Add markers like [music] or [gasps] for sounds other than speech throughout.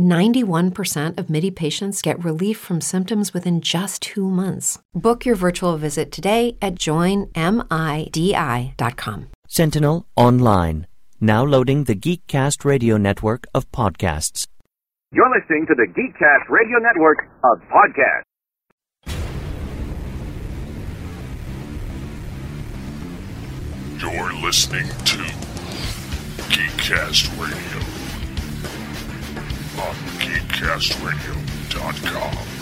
91% of MIDI patients get relief from symptoms within just two months. Book your virtual visit today at joinmidi.com. Sentinel Online, now loading the Geekcast radio network of podcasts. You're listening to the Geekcast radio network of podcasts. You're listening to Geekcast Radio on geekcastradio.com.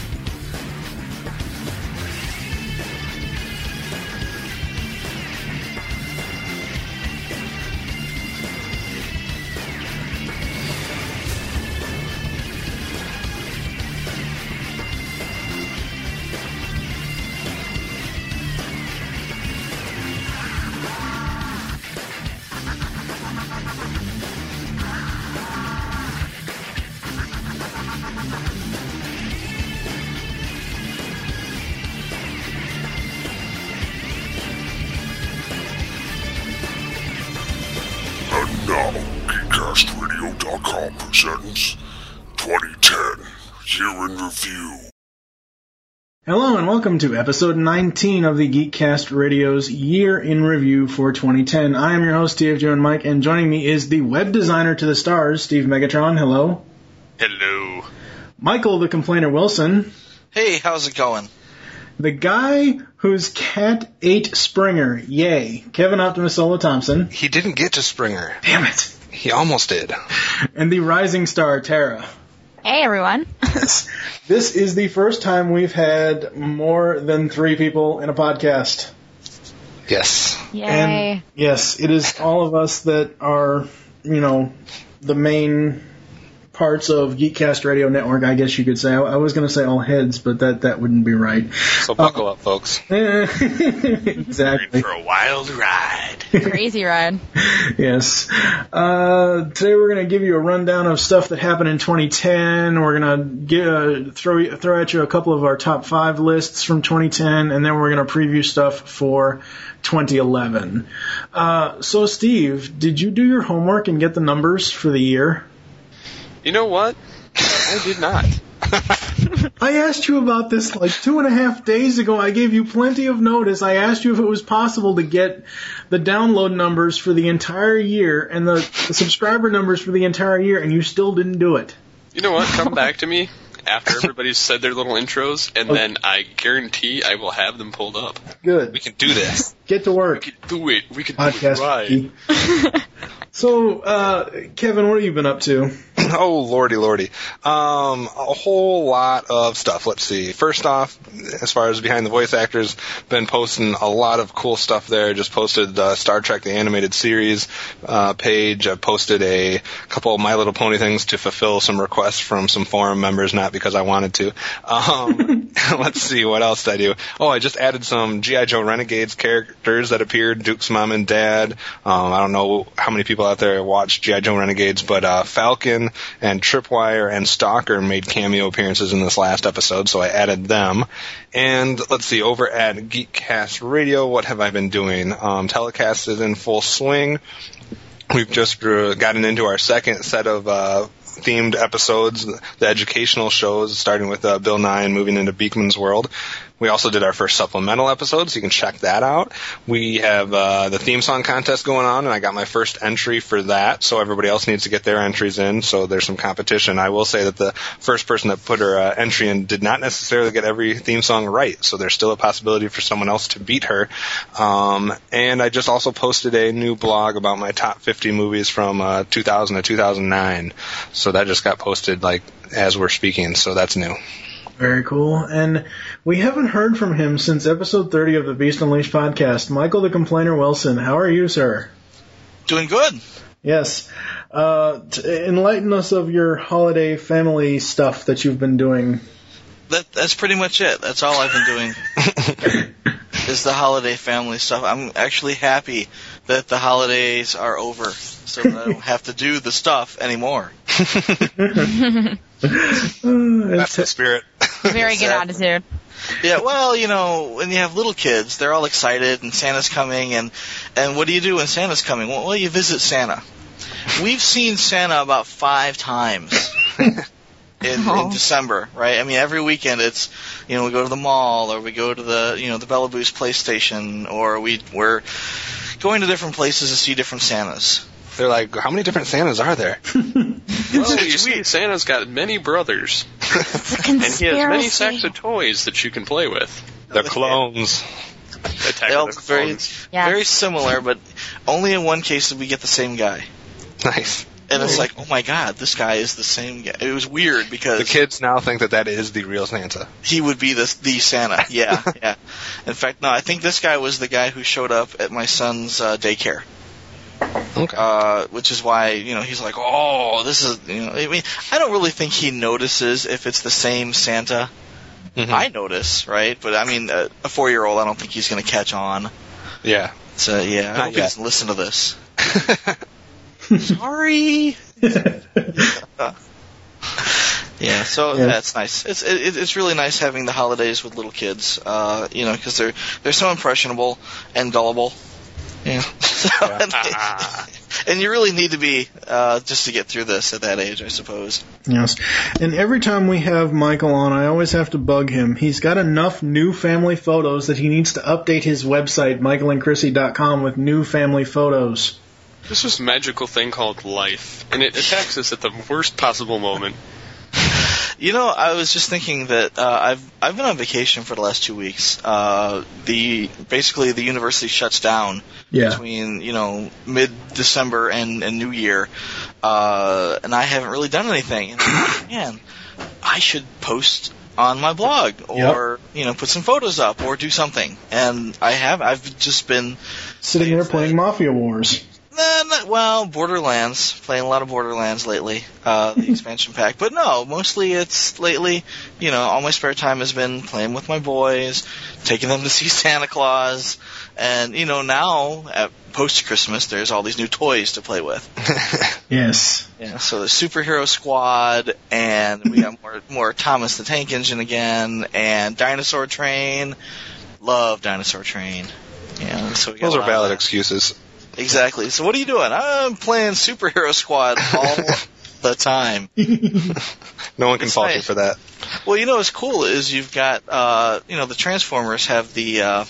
Review. Hello and welcome to episode 19 of the Geekcast Radio's Year in Review for 2010. I am your host, TF and Mike, and joining me is the web designer to the stars, Steve Megatron. Hello. Hello. Michael the Complainer Wilson. Hey, how's it going? The guy whose cat ate Springer. Yay. Kevin Optimus Solo Thompson. He didn't get to Springer. Damn it. He almost did. And the rising star, Tara. Hey everyone. [laughs] This is the first time we've had more than three people in a podcast. Yes. Yay. And yes, it is all of us that are, you know, the main parts of Geekcast Radio Network, I guess you could say. I, I was going to say all heads, but that, that wouldn't be right. So buckle up, folks. [laughs] exactly. For a wild ride. [laughs] Crazy ride. Yes. Uh, today we're going to give you a rundown of stuff that happened in 2010. We're going to uh, throw throw at you a couple of our top five lists from 2010, and then we're going to preview stuff for 2011. Uh, so, Steve, did you do your homework and get the numbers for the year? You know what? I did not. [laughs] I asked you about this like two and a half days ago. I gave you plenty of notice. I asked you if it was possible to get the download numbers for the entire year and the, the subscriber numbers for the entire year, and you still didn't do it. You know what? [laughs] Come back to me after everybody's said their little intros, and then I guarantee I will have them pulled up. Good. We can do this. Get to work. We can do it. We can do it right. [laughs] so, uh, Kevin, what have you been up to? [laughs] Oh, lordy, lordy. Um, a whole lot of stuff. Let's see. First off, as far as behind the voice actors, been posting a lot of cool stuff there. Just posted the Star Trek the animated series uh, page. I posted a couple of My Little Pony things to fulfill some requests from some forum members, not because I wanted to. Um, [laughs] [laughs] let's see, what else did I do? Oh, I just added some G.I. Joe Renegades characters that appeared, Duke's mom and dad. Um, I don't know how many people out there watch G.I. Joe Renegades, but uh, Falcon and Tripwire and Stalker made cameo appearances in this last episode, so I added them. And let's see, over at Geekcast Radio, what have I been doing? Um, telecast is in full swing. We've just gotten into our second set of uh, themed episodes, the educational shows, starting with uh, Bill Nye and moving into Beakman's World. We also did our first supplemental episode, so you can check that out. We have uh, the theme song contest going on, and I got my first entry for that. So everybody else needs to get their entries in. So there's some competition. I will say that the first person that put her uh, entry in did not necessarily get every theme song right. So there's still a possibility for someone else to beat her. Um, and I just also posted a new blog about my top 50 movies from uh, 2000 to 2009. So that just got posted like as we're speaking. So that's new. Very cool. And we haven't heard from him since episode 30 of the Beast Unleashed podcast. Michael the Complainer Wilson, how are you, sir? Doing good. Yes. Uh, t- enlighten us of your holiday family stuff that you've been doing. That that's pretty much it. That's all I've been doing. [laughs] is the holiday family stuff. I'm actually happy that the holidays are over, so that I don't [laughs] have to do the stuff anymore. [laughs] [sighs] That's the spirit. Very good attitude. Yeah, well, you know, when you have little kids, they're all excited and Santa's coming, and and what do you do when Santa's coming? Well, well you visit Santa. We've seen Santa about five times. [laughs] In, in oh. December, right? I mean, every weekend it's, you know, we go to the mall or we go to the, you know, the Bella Boost PlayStation or we we're going to different places to see different Santas. They're like, how many different Santas are there? [laughs] Well, you see, Santa's got many brothers, [laughs] and he has many sacks of toys that you can play with. They're clones. Attack They all of the very, Clones. Yeah. very similar, but only in one case did we get the same guy. Nice. And it's like, oh my god, this guy is the same guy. It was weird because The kids now think that that is the real Santa. he would be the the Santa. Yeah, [laughs] yeah. In fact, no, I think this guy was the guy who showed up at my son's uh, daycare. Okay. Uh, which is why you know he's like, oh, this is you know. I mean, I don't really think he notices if it's the same Santa. Mhm. I notice, right? But I mean, a, a four year old, I don't think he's going to catch on. yeah. So yeah, I Not hope he yet. doesn't listen to this. [laughs] Sorry. [laughs] yeah, so Yeah. that's nice. It's it, it's really nice having the holidays with little kids. Uh, you know, because they're they're so impressionable and gullible. Yeah. So, [laughs] and you really need to be uh, just to get through this at that age, I suppose. Yes. And every time we have Michael on, I always have to bug him. He's got enough new family photos that he needs to update his website, michaelandchrissy.com, with new family photos. This is a magical thing called life, and it attacks us at the worst possible moment. [laughs] You know, I was just thinking that uh, I've I've been on vacation for the last two weeks. Uh, the basically the university shuts down Yeah. between you know mid December and, and New Year, uh, and I haven't really done anything. And like, [coughs] man, I should post on my blog or you know put some photos up or do something. And I have. I've just been Sitting there playing Mafia Wars. Nah, not, well, Borderlands. Playing a lot of Borderlands lately. Uh, the [laughs] expansion pack. But no, mostly it's lately, you know, all my spare time has been playing with my boys, taking them to see [laughs] Santa Claus, and, you know, now, at post Christmas, there's all these new toys to play with. [laughs] Yes. Yeah, so the Superhero Squad, and we got more, more Thomas the Tank Engine again, and Dinosaur Train. Love Dinosaur Train. Yeah, so we got Those are valid excuses. Exactly. So what are you doing? I'm playing Superhero Squad all [laughs] the time. No one can It's fault you for that. Well, you know what's cool is you've got uh, you know the Transformers have the uh,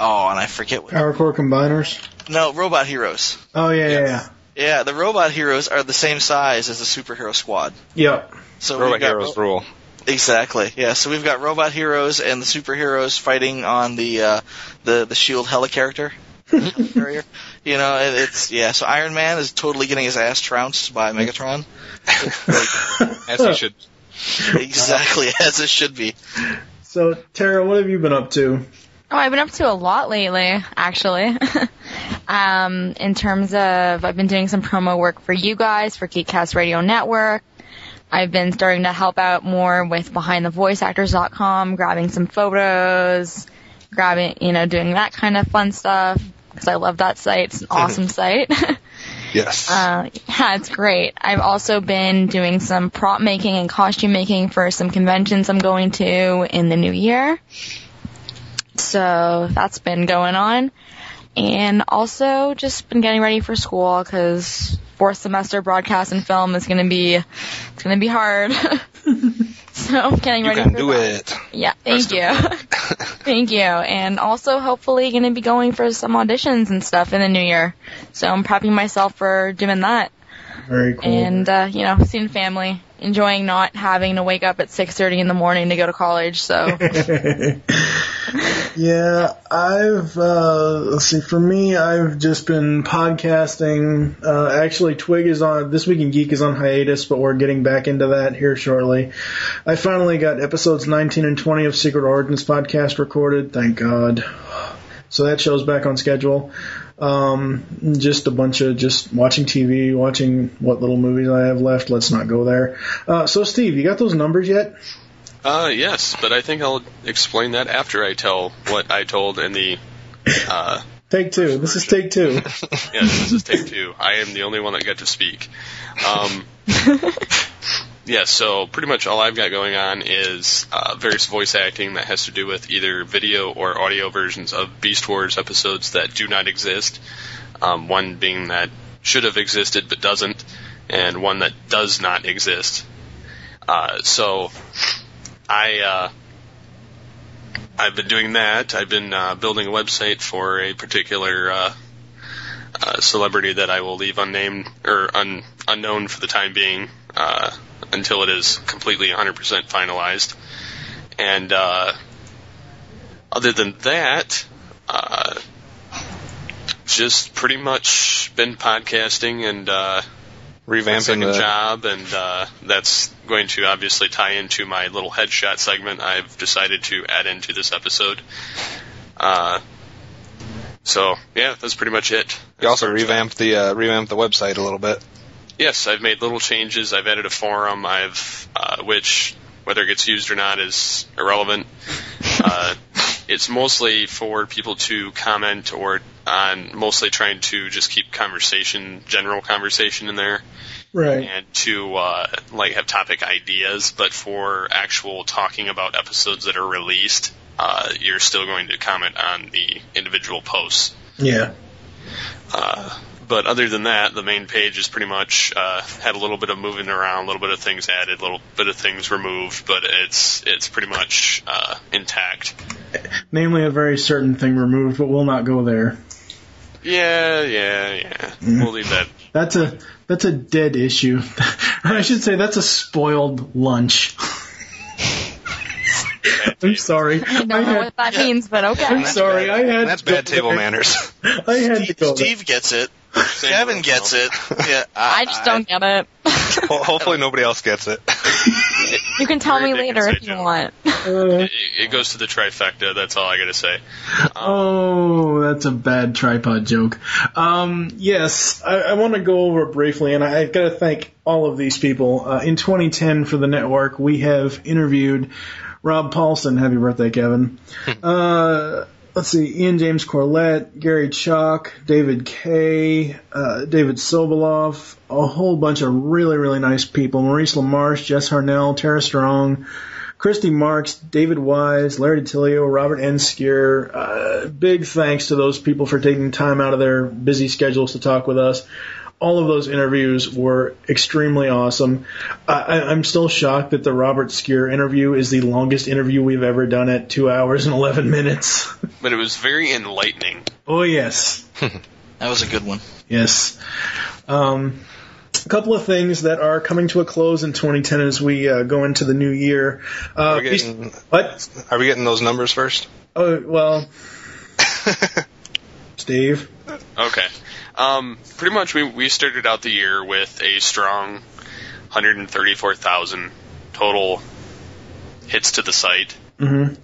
oh, and I forget what. Power Core Combiners. No, Robot Heroes. Oh, yeah, yeah, yeah. Yeah, the Robot Heroes are the same size as the Superhero Squad. Yep. So Robot got Heroes Ro- rule. Exactly. Yeah. So we've got Robot Heroes and the Superheroes fighting on the uh, the the Shield Helicarrier. Carrier. You know, it, it's yeah. So Iron Man is totally getting his ass trounced by Megatron. [laughs] As he should. exactly [laughs] as it should be. So, Tara, what have you been up to? Oh, I've been up to a lot lately, actually. [laughs] um, in terms of, I've been doing some promo work for you guys for Geekcast Radio Network. I've been starting to help out more with BehindTheVoiceActors.com, grabbing some photos, grabbing, you know, doing that kind of fun stuff because I love that site. It's an [laughs] awesome site. [laughs] Yes. Uh, yeah, it's great. I've also been doing some prop making and costume making for some conventions I'm going to in the new year. So that's been going on. And also just been getting ready for school because fourth semester broadcast and film is going to be, it's going to be hard. [laughs] [laughs] So I'm getting You ready can for do that. it. Yeah, thank you. [laughs] [laughs] thank you. And also hopefully going to be going for some auditions and stuff in the new year. So I'm prepping myself for doing that. Very cool. And, uh, you know, seeing family, enjoying not having to wake up at 6.30 in the morning to go to college. So [laughs] [laughs] yeah, I've uh, let's see. For me, I've just been podcasting. Uh, actually, Twig is on this week in Geek is on hiatus, but we're getting back into that here shortly. I finally got episodes 19 and 20 of Secret Origins podcast recorded. Thank God. So that show's back on schedule. Um, just a bunch of just watching TV, watching what little movies I have left. Let's not go there. Uh, so Steve, you got those numbers yet? Uh, yes, but I think I'll explain that after I tell what I told in the. Uh, Take two. This is take two. [laughs] yeah, this is take two. I am the only one that got to speak. Um, [laughs] yeah, so pretty much all I've got going on is uh, various voice acting that has to do with either video or audio versions of Beast Wars episodes that do not exist. Um, one being that should have existed but doesn't, and one that does not exist. Uh, so I uh, I've been doing that. I've been uh, building a website for a particular uh, uh, celebrity that I will leave unnamed or un, unknown for the time being uh, until it is completely 100% finalized. And uh, other than that, uh, just pretty much been podcasting and uh, Revamping the job, and uh, that's going to obviously tie into my little headshot segment I've decided to add into this episode. Uh, so yeah, that's pretty much it. You also revamped the uh, revamped the website a little bit. Yes, I've made little changes. I've added a forum. I've uh, which whether it gets used or not is irrelevant. [laughs] Uh, it's mostly for people to comment or on mostly trying to just keep conversation, general conversation in there. Right. and to uh, like have topic ideas, but for actual talking about episodes that are released, uh, you're still going to comment on the individual posts. Yeah. Uh, but other than that, the main page is pretty much uh, had a little bit of moving around, a little bit of things added, a little bit of things removed, but it's it's pretty much uh, intact. Namely, a very certain thing removed, but we'll not go there. Yeah, yeah, yeah. We'll leave that. That's a that's a dead issue. [laughs] I should say that's a spoiled lunch. [laughs] I'm sorry. I don't know what that means, but okay. I'm sorry. I had That's to go bad table there. manners. [laughs] I had to go. Steve gets it. Kevin gets it. Yeah, [laughs] I just don't get it. [laughs] Well, hopefully nobody else gets it. [laughs] You can tell me later if you inside want. Uh, It, it goes to the trifecta. That's all I got to say. oh, that's a bad tripod joke. Um, yes, I, I want to go over it briefly, and I, I've got to thank all of these people. Uh, in 2010, for the network, we have interviewed Rob Paulsen. Happy birthday, Kevin. uh, let's see, Ian James Corlett, Gary Chalk, David Kaye, uh, David Sobolov, a whole bunch of really, really nice people. Maurice LaMarche, Jess Harnell, Tara Strong, Christy Marx, David Wise, Larry DiTillio, Robert N. Skir. Uh, big thanks to those people for taking time out of their busy schedules to talk with us. All of those interviews were extremely awesome. I, I- I'm still shocked that the Robert Skir interview is the longest interview we've ever done at two hours and 11 minutes. [laughs] But it was very enlightening. oh, yes. [laughs] That was a good one. Yes. Um, a couple of things that are coming to a close in 2010 as we uh, go into the new year. Uh, Are we getting, what? are we getting those numbers first? Oh, well, [laughs] Steve. Okay. Um, pretty much, we we started out the year with a strong 134,000 total hits to the site. hmm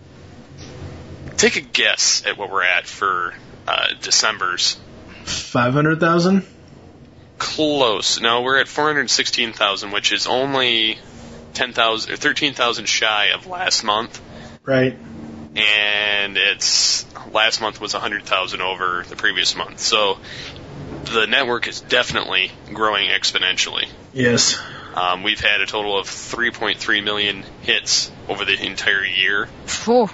Take a guess at what we're at for uh, December's. 500,000? Close. No, we're at 416,000, which is only 10,000 or 13,000 shy of last month. Right. and it's last month was 100,000 over the previous month. So the network is definitely growing exponentially. Yes. Um, we've had a total of 3.3 million hits over the entire year, Phew.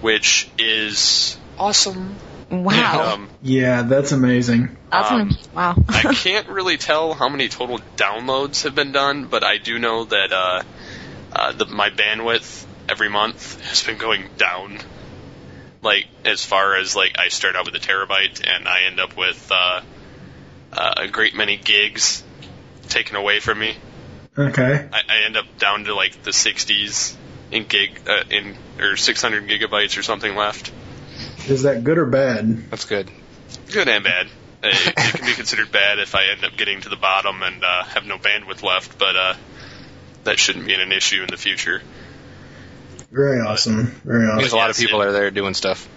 which is awesome. Wow. Um, Yeah, that's amazing. That's um, an, wow. [laughs] I [laughs] can't really tell how many total downloads have been done, but I do know that uh, uh, the, my bandwidth every month has been going down. Like as far as like I start out with a terabyte and I end up with uh, uh, a great many gigs taken away from me. Okay. I, I end up down to like the 60s in gig uh, in or 600 gigabytes or something left. Is that good or bad? That's good. Good and bad. Uh, It, it can be considered bad if I end up getting to the bottom and uh, have no bandwidth left, but uh, that shouldn't be an issue in the future. Very awesome. Very There's awesome. a lot of people it- are there doing stuff.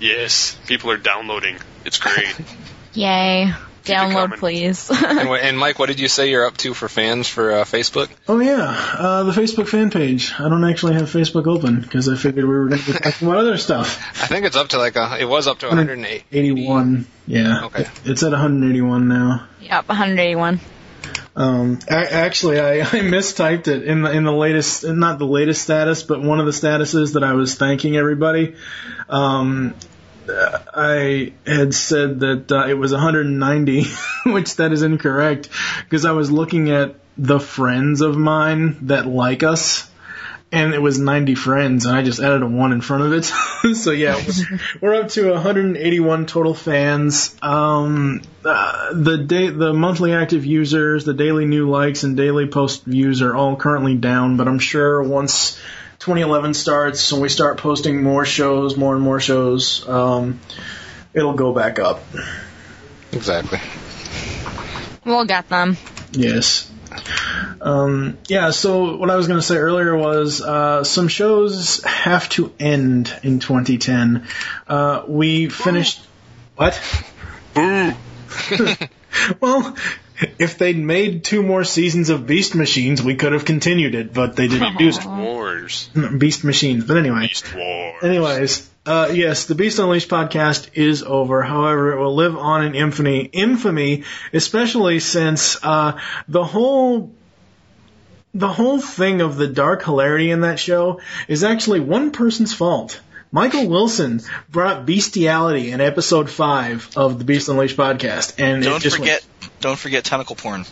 Yes, people are downloading. It's great. [laughs] Yay. Download, please. [laughs] and, and Mike, what did you say you're up to for fans for uh, Facebook? Oh yeah, uh, the Facebook fan page. I don't actually have Facebook open because I figured we were going to be talking about other stuff. [laughs] I think it's up to like a, it was up to 108. 81. Yeah. Okay. It's at 181 now. yep, 181. Um, a- actually, I, [laughs] I mistyped it in the in the latest, not the latest status, but one of the statuses that I was thanking everybody. Um, I had said that uh, it was 190, [laughs] which that is incorrect because I was looking at the friends of mine that like us. And it was 90 friends, and I just added a one in front of it. [laughs] so yeah, we're- [laughs] we're up to 181 total fans. Um, uh, the day, the monthly active users, the daily new likes, and daily post views are all currently down. But I'm sure once 2011 starts and we start posting more shows, more and more shows, um, it'll go back up. Exactly. We'll get them. Yes. Um, yeah, so what I was going to say earlier was uh, some shows have to end in 2010. Uh, we finished. What? Boo! [laughs] well, if they'd made two more seasons of Beast Machines, we could have continued it, but they didn't do so. Wars. Beast Machines. But anyway. Beast Wars. Anyways, uh, yes, the Beast Unleashed podcast is over. However, it will live on in infamy, infamy, especially since uh, the whole the whole thing of the dark hilarity in that show is actually one person's fault. Michael Wilson brought bestiality in episode five of the Beast Unleashed podcast, and Don't just forget, don't forget tentacle porn.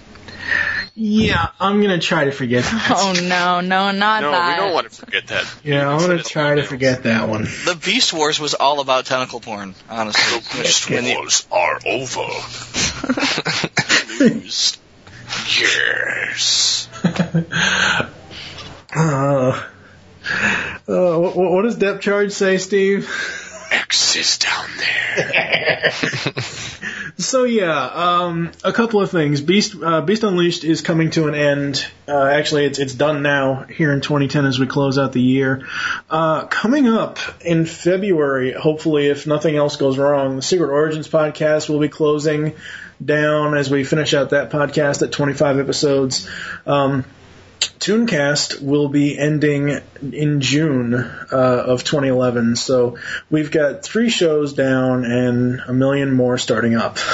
Yeah, I'm gonna try to forget [laughs] that. Oh no, no, not No, that. No, we don't want to forget that. Yeah, I'm gonna try to forget that one. The Beast Wars was all about tentacle porn, honestly. The Beast When the- Wars are over. [laughs] News. Yes. [laughs] Uh, uh, what, what does depth charge say, Steve? X is down there. [laughs] So yeah, um, a couple of things. Beast uh, Beast Unleashed is coming to an end. Uh, actually, it's it's done now here in 2010 as we close out the year. Uh, coming up in February, hopefully, if nothing else goes wrong, the Secret Origins podcast will be closing down as we finish out that podcast at 25 episodes. Um, Tooncast will be ending in June uh, of 2011. So we've got three shows down and a million more starting up. [laughs]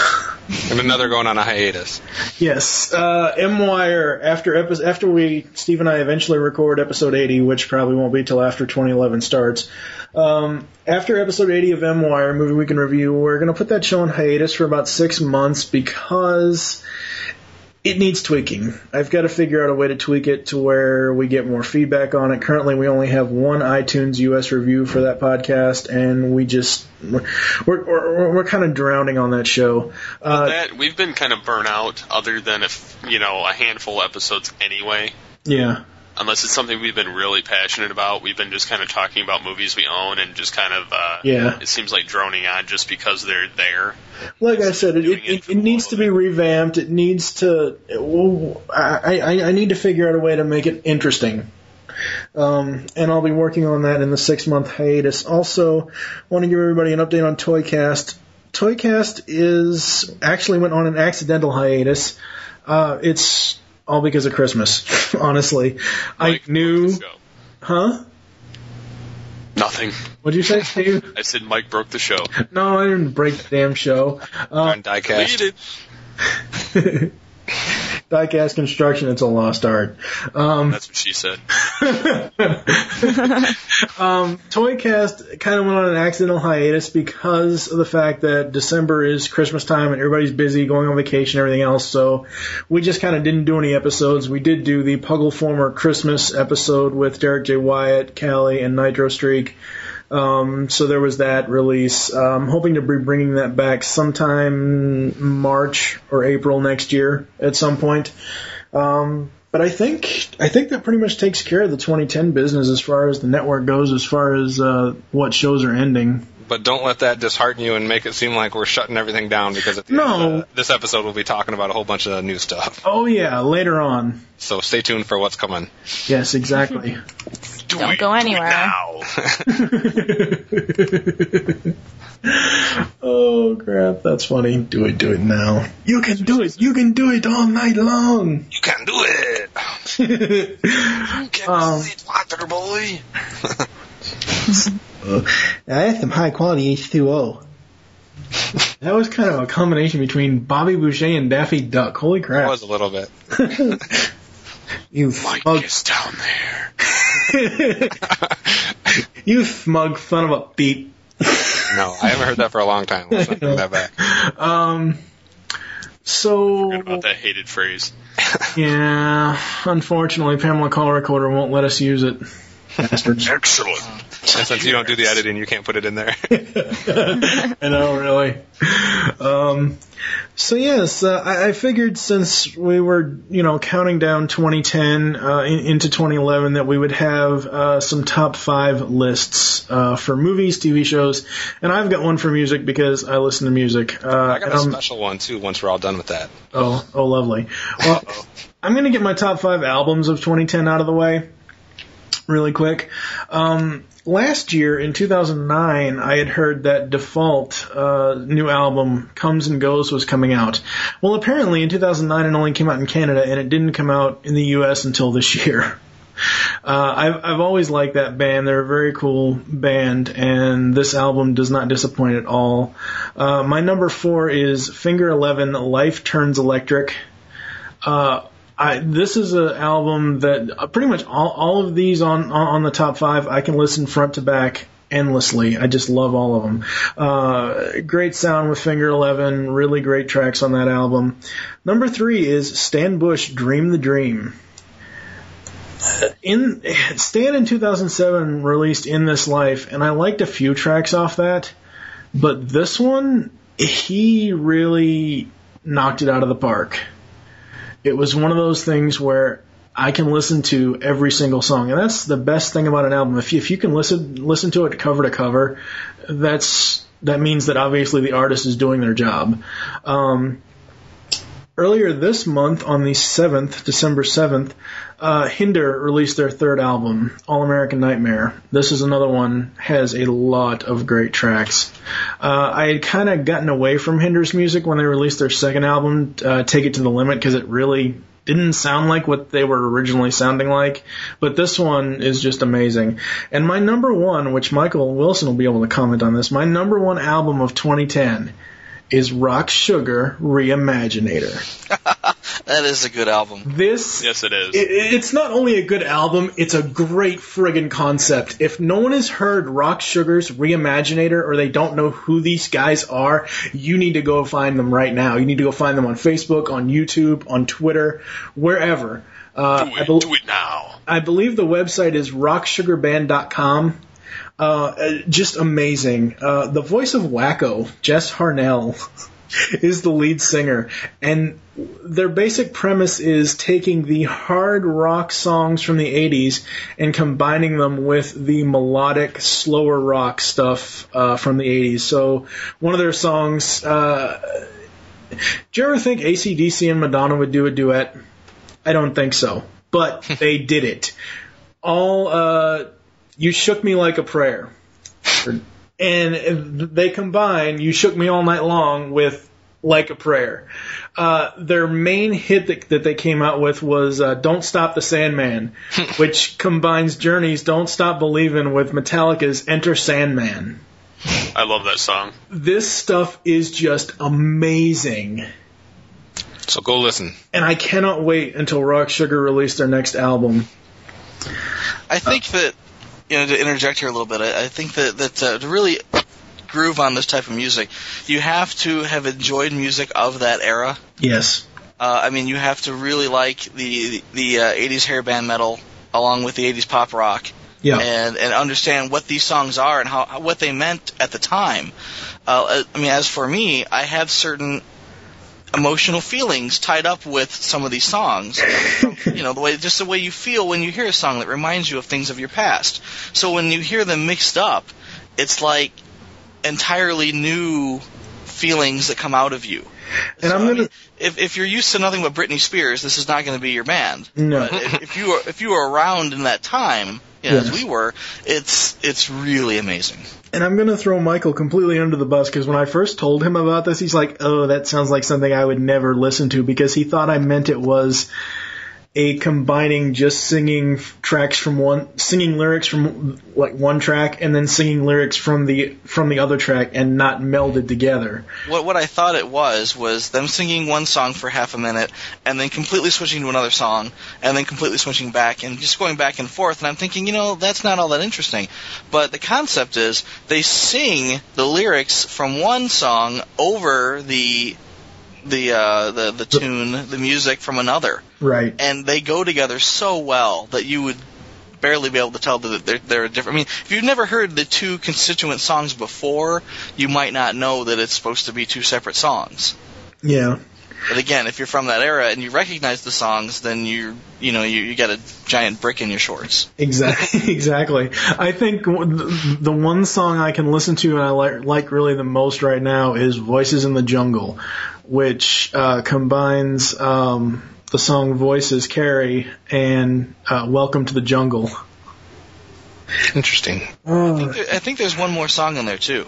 And another going on a hiatus. yes, uh, M Wire after epi- after we Steve and I eventually record episode 80, which probably won't be till after 2011 starts. Um, after episode 80 of M Wire, movie Week can review, we're going to put that show on hiatus for about six months because it needs tweaking. I've got to figure out a way to tweak it to where we get more feedback on it. Currently, we only have one iTunes US review for that podcast, and we just we're we're, we're, kind of drowning on that show. Uh, that we've been kind of burnt out, other than if you know a handful of episodes anyway. yeah, Unless it's something we've been really passionate about, we've been just kind of talking about movies we own and just kind of uh, Yeah. It seems like droning on just because they're there. like I said, it, it, it it, needs to be revamped. It needs to. Well, I, I I need to figure out a way to make it interesting. Um, and I'll be working on that in the six month hiatus. Also, want to give everybody an update on Toycast. Toycast is actually went on an accidental hiatus. Uh, it's all because of Christmas. [laughs] Honestly, I knew. broke the show. Huh? Nothing. What'd you say, Steve? [laughs] I said Mike broke the show. no, I didn't break the damn show. Uh, on [laughs] diecast. Construction, it's a lost art. Um, That's what she said. [laughs] um, Toycast kind of went on an accidental hiatus because of the fact that December is Christmas time and everybody's busy going on vacation and everything else. So we just kind of didn't do any episodes. We did do the Puggle Former Christmas episode with Derrick J. Wyatt, Callie, and Nitro Streak. Um, so there was that release. I'm hoping to be bringing that back sometime March or April next year at some point. Um, but I think I think that pretty much takes care of the 2010 business as far as the network goes, as far as uh, what shows are ending. But don't let that dishearten you and make it seem like we're shutting everything down because at the No. end of the- this episode we'll be talking about a whole bunch of new stuff. Oh yeah, later on. So stay tuned for what's coming. Yes, exactly. [laughs] Do Don't it, go do it anywhere. now. [laughs] oh crap, that's funny. Do it, do it now. You can do it. You can do it all night long. You can do it. You can [laughs] Um, do it, water boy. [laughs] I had some high quality H2O. That was kind of a combination between Bobby Boucher and Daffy Duck. Holy It crap. was a little bit. You Mike smug, is down there. [laughs] you smug son of a beep. No, I haven't heard that for a long time. Let's not bring that back. [laughs] Um, so Forgot about that hated phrase. yeah, unfortunately, Pamela Call Recorder won't let us use it. Bastards. Excellent. And since you don't do the editing, you can't put it in there. [laughs] I know, really. Um, so yes, uh, I, I figured since we were, you know, counting down 2010 uh, in, into 2011, that we would have uh, some top five lists uh, for movies, TV shows, and I've got one for music because I listen to music. Uh, I got a and I'm- special one too. Once we're all done with that. Oh, oh, lovely. Well, [laughs] I'm going to get my top five albums of 2010 out of the way really quick. Um, last year in 2009, I had heard that Default uh, new album Comes and Goes was coming out. Well, apparently in 2009 it only came out in Canada and it didn't come out in the U.S. until this year. [laughs] Uh, I've I've always liked that band. They're a very cool band, and this album does not disappoint at all. Uh, my number four is Finger Eleven. Life Turns Electric. Uh, I, this is an album that uh, pretty much all, all of these on, on the top five I can listen front to back endlessly. I just love all of them. Uh, great sound with Finger Eleven. Really great tracks on that album. Number three is Stan Bush. Dream the Dream in Stan in 2007 released In This Life, and I liked a few tracks off that, but this one he really knocked it out of the park. It was one of those things where I can listen to every single song, and that's the best thing about an album. If you, if you can listen listen to it cover to cover, that's that means that obviously the artist is doing their job. Um, earlier this month, on the seventh, December seventh, uh, Hinder released their third album, All American Nightmare. This is another one has a lot of great tracks. Uh, I had kind of gotten away from Hinder's music when they released their second album, uh, Take It to the Limit, because it really didn't sound like what they were originally sounding like. But this one is just amazing. And my number one, which Michael Wilson will be able to comment on this, my number one album of 2010 is Rock Sugar Reimaginator. [laughs] That is a good album. This Yes, it is. it, it's not only a good album, it's a great friggin' concept. If no one has heard Rock Sugar's Reimaginator or they don't know who these guys are, you need to go find them right now. You need to go find them on Facebook, on YouTube, on Twitter, wherever. Uh, do I, it, bel- do it now. I believe the website is rocksugarband.com. Uh, uh, just amazing. Uh, the voice of Wakko, Jess Harnell, [laughs] is the lead singer, and their basic premise is taking the hard rock songs from the 80s and combining them with the melodic, slower rock stuff uh, from the 80s. So one of their songs, uh, do you ever think ACDC and Madonna would do a duet? I don't think so, but [laughs] they did it. All uh, you shook me like a prayer, and they combine "You Shook Me All Night Long" with "Like a Prayer." Uh, their main hit that, that they came out with was uh, "Don't Stop the Sandman," [laughs] which combines Journey's "Don't Stop Believin'" with Metallica's "Enter Sandman." I love that song. This stuff is just amazing. So go listen. and I cannot wait until Rock Sugar release their next album. I think that you know to interject here a little bit. I, I think that that uh, to really groove on this type of music, you have to have enjoyed music of that era. Yes. Uh, I mean, you have to really like the the uh, '80s hair band metal along with the '80s pop rock, Yeah. and and understand what these songs are and how what they meant at the time. Uh, I mean, as for me, I have certain emotional feelings tied up with some of these songs. [laughs] you know, the way just the way you feel when you hear a song that reminds you of things of your past. So when you hear them mixed up, it's like entirely new feelings that come out of you. And So, I'm gonna- mean, if if you're used to nothing but Britney Spears, this is not going to be your band. No. But if, if you are if you were around in that time, you know, as we were, it's it's really amazing. And I'm going to throw Michael completely under the bus because when I first told him about this, he's like, oh, that sounds like something I would never listen to because he thought I meant it was a combining just singing tracks from one, singing lyrics from like one track and then singing lyrics from the, from the other track and not melded together. What what I thought it was was them singing one song for half a minute and then completely switching to another song and then completely switching back and just going back and forth. And I'm thinking, you know, that's not all that interesting. But the concept is they sing the lyrics from one song over the the uh, the the tune, the music from another, Right. and they go together so well that you would barely be able to tell that they're, they're different. I mean, if you've never heard the two constituent songs before, you might not know that it's supposed to be two separate songs. Yeah. But again, if you're from that era and you recognize the songs, then you you know you, you got a giant brick in your shorts. Exactly. [laughs] exactly. I think the the one song I can listen to and I like, like really the most right now is "Voices in the Jungle," which uh, combines um, the song "Voices" Carry" and uh, "Welcome to the Jungle." Interesting. Oh, There- I think there's one more song in there too.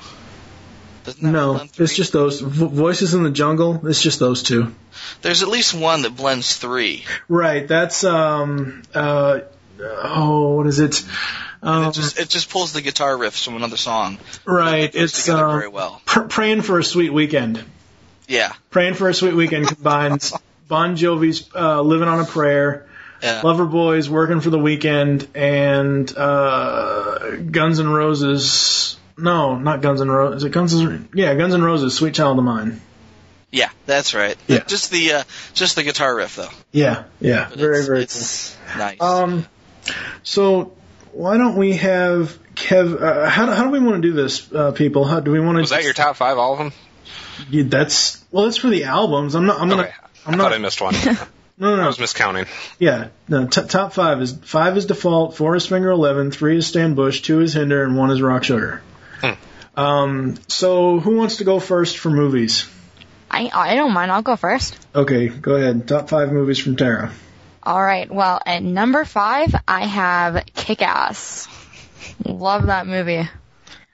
No, it's just those v- "Voices in the Jungle." It's just those two. there's at least one that blends three. Right. That's um. Uh, oh, what is it? Um, It just it just pulls the guitar riffs from another song. right. It's uh, very well. pr- "Praying for a Sweet Weekend." Yeah. Praying for a Sweet Weekend combines [laughs] Bon Jovi's uh, "Living on a Prayer," Yeah. Loverboy's "Working for the Weekend," and uh, Guns N' Roses. No, not Guns N' Roses. Is it Guns N' Yeah, Guns N' Roses. "Sweet Child of Mine." Yeah, that's right. Yeah. Just the uh, just the guitar riff though. Yeah, yeah, But very it's, very it's nice. Um, so why don't we have Kev? Uh, how, how do we want to do this, uh, people? How do we want to? Was that your top five, all of them? Yeah, that's well. That's for the albums. I'm not. I'm gonna. I'm I not. thought I missed one. I [laughs] no, no, no. was miscounting. Yeah, no. T- top five is five is default, four is finger eleven, three is Stan Bush, two is Hinder, and one is Rock Sugar. Hmm. Um, so who wants to go first for movies? I I don't mind. I'll go first. Okay, go ahead. Top five movies from Tara. All right. Well, at number five, I have Kick Ass. Love that movie. I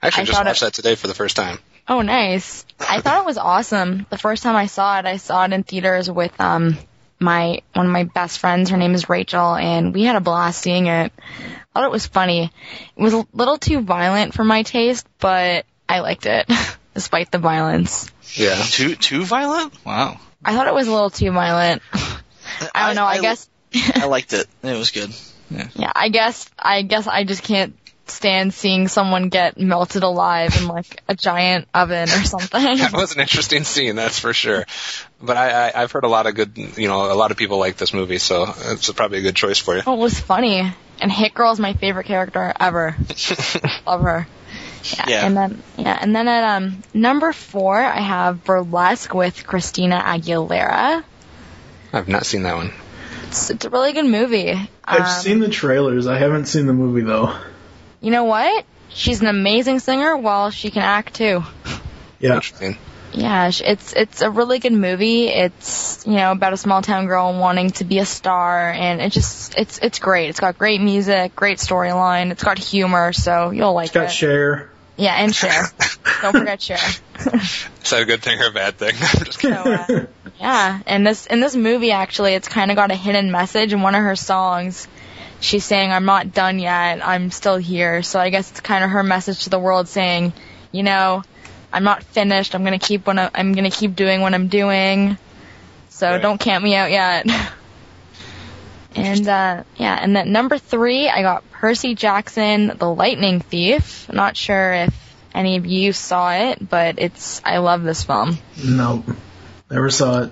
actually I just watched it- that today for the first time. Oh, nice. I thought it was awesome. The first time I saw it, I saw it in theaters with um my one of my best friends. Her name is Rachel, and we had a blast seeing it. I thought it was funny. It was a little too violent for my taste, but I liked it [laughs] despite the violence. Yeah. too too violent? Wow. I thought it was a little too violent. [laughs] I don't know. I, guess. I liked it. It was good. Yeah, I guess. I guess I just can't stand seeing someone get melted alive in like a giant oven or something. [laughs] That was an interesting scene, that's for sure. But I, I, I've heard a lot of good, you know, a lot of people like this movie, so it's probably a good choice for you. Oh, it was funny. And Hit Girl is my favorite character ever. [laughs] Love her. Yeah, Yeah. And then yeah, and then at um number four I have Burlesque with Christina Aguilera. I've not seen that one. It's, it's a really good movie. I've Um, seen the trailers. I haven't seen the movie though. You know what? She's an amazing singer while she can act too. Yeah. Interesting. Yeah, it's it's a really good movie. It's you know about a small town girl wanting to be a star, and it just it's it's great. It's got great music, great storyline. It's got humor, so you'll like It's got it. Cher. yeah, and Cher. [laughs] Don't forget Cher. Is that a good thing or a bad thing? I'm [laughs] just kidding. So, uh, yeah, and this in this movie actually, it's kind of got a hidden message in one of her songs. She's saying, "I'm not done yet. I'm still here." So I guess it's kind of her message to the world, saying, you know, I'm not finished. I'm gonna keep what I- I'm gonna keep doing what I'm doing. so Right. don't count me out yet. [laughs] and uh, yeah, and then number three, I got Percy Jackson, The Lightning Thief. Not sure if any of you saw it, but it's I love this film. Nope. Never saw it.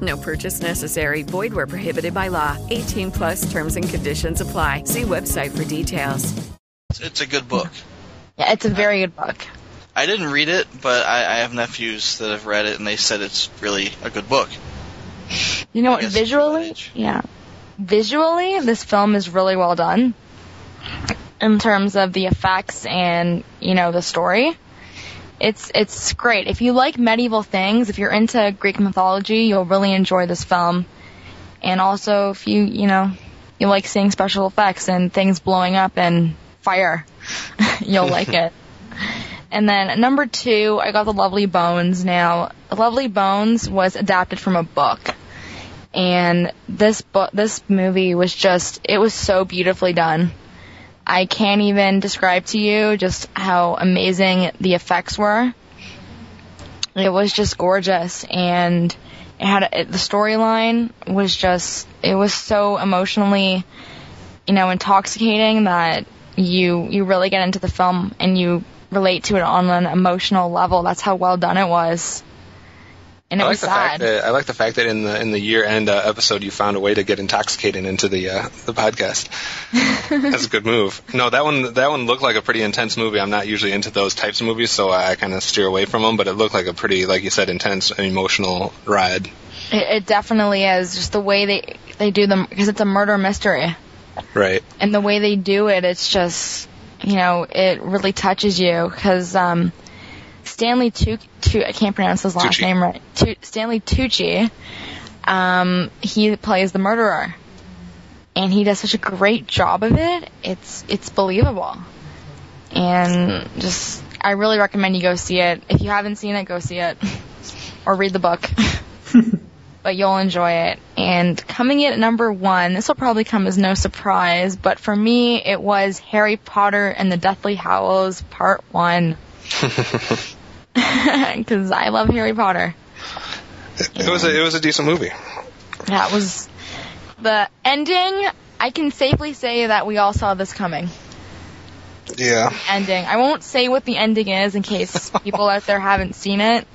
No purchase necessary. Void where prohibited by law. 18 plus terms and conditions apply. See website for details. It's a good book. Yeah, it's a very good book. I didn't read it, but I, I have nephews that have read it, and they said it's really a good book. You know what? Visually, yeah, visually, this film is really well done in terms of the effects and you know the story. It's it's great. If you like medieval things, if you're into Greek mythology, you'll really enjoy this film. And also, if you you know you like seeing special effects and things blowing up and fire, [laughs] you'll like it. [laughs] And then number two, I got The Lovely Bones. Now, Lovely Bones was adapted from a book. And this book, this movie was just, it was so beautifully done. I can't even describe to you just how amazing the effects were. It was just gorgeous and it had, a, the storyline was just, it was so emotionally, you know, intoxicating that you, you really get into the film and you relate to it on an emotional level. That's how well done it was. And it I like was the sad. fact that I like the fact that in the in the year end uh, episode you found a way to get intoxicated into the uh, the podcast. [laughs] That's a good move. No, that one that one looked like a pretty intense movie. I'm not usually into those types of movies, so I kind of steer away from them. But it looked like a pretty, like you said, intense, emotional ride. It, it definitely is. Just the way they they do them because it's a murder mystery, Right. and the way they do it, it's just you know it really touches you because um, Stanley Tu Tu I can't pronounce his last Tucci. name right. Tu- Stanley Tucci, um, he plays the murderer, and he does such a great job of it. It's it's believable, and just I really recommend you go see it. If you haven't seen it, go see it [laughs] or read the book. [laughs] but you'll enjoy it. And coming in at number one, this will probably come as no surprise, but for me, it was Harry Potter and the Deathly Hallows Part 1. [laughs] [laughs] Because I love Harry Potter. It was a, it was a decent movie. That was the ending. I can safely say that we all saw this coming. Yeah. Ending. I won't say what the ending is in case [laughs] people out there haven't seen it.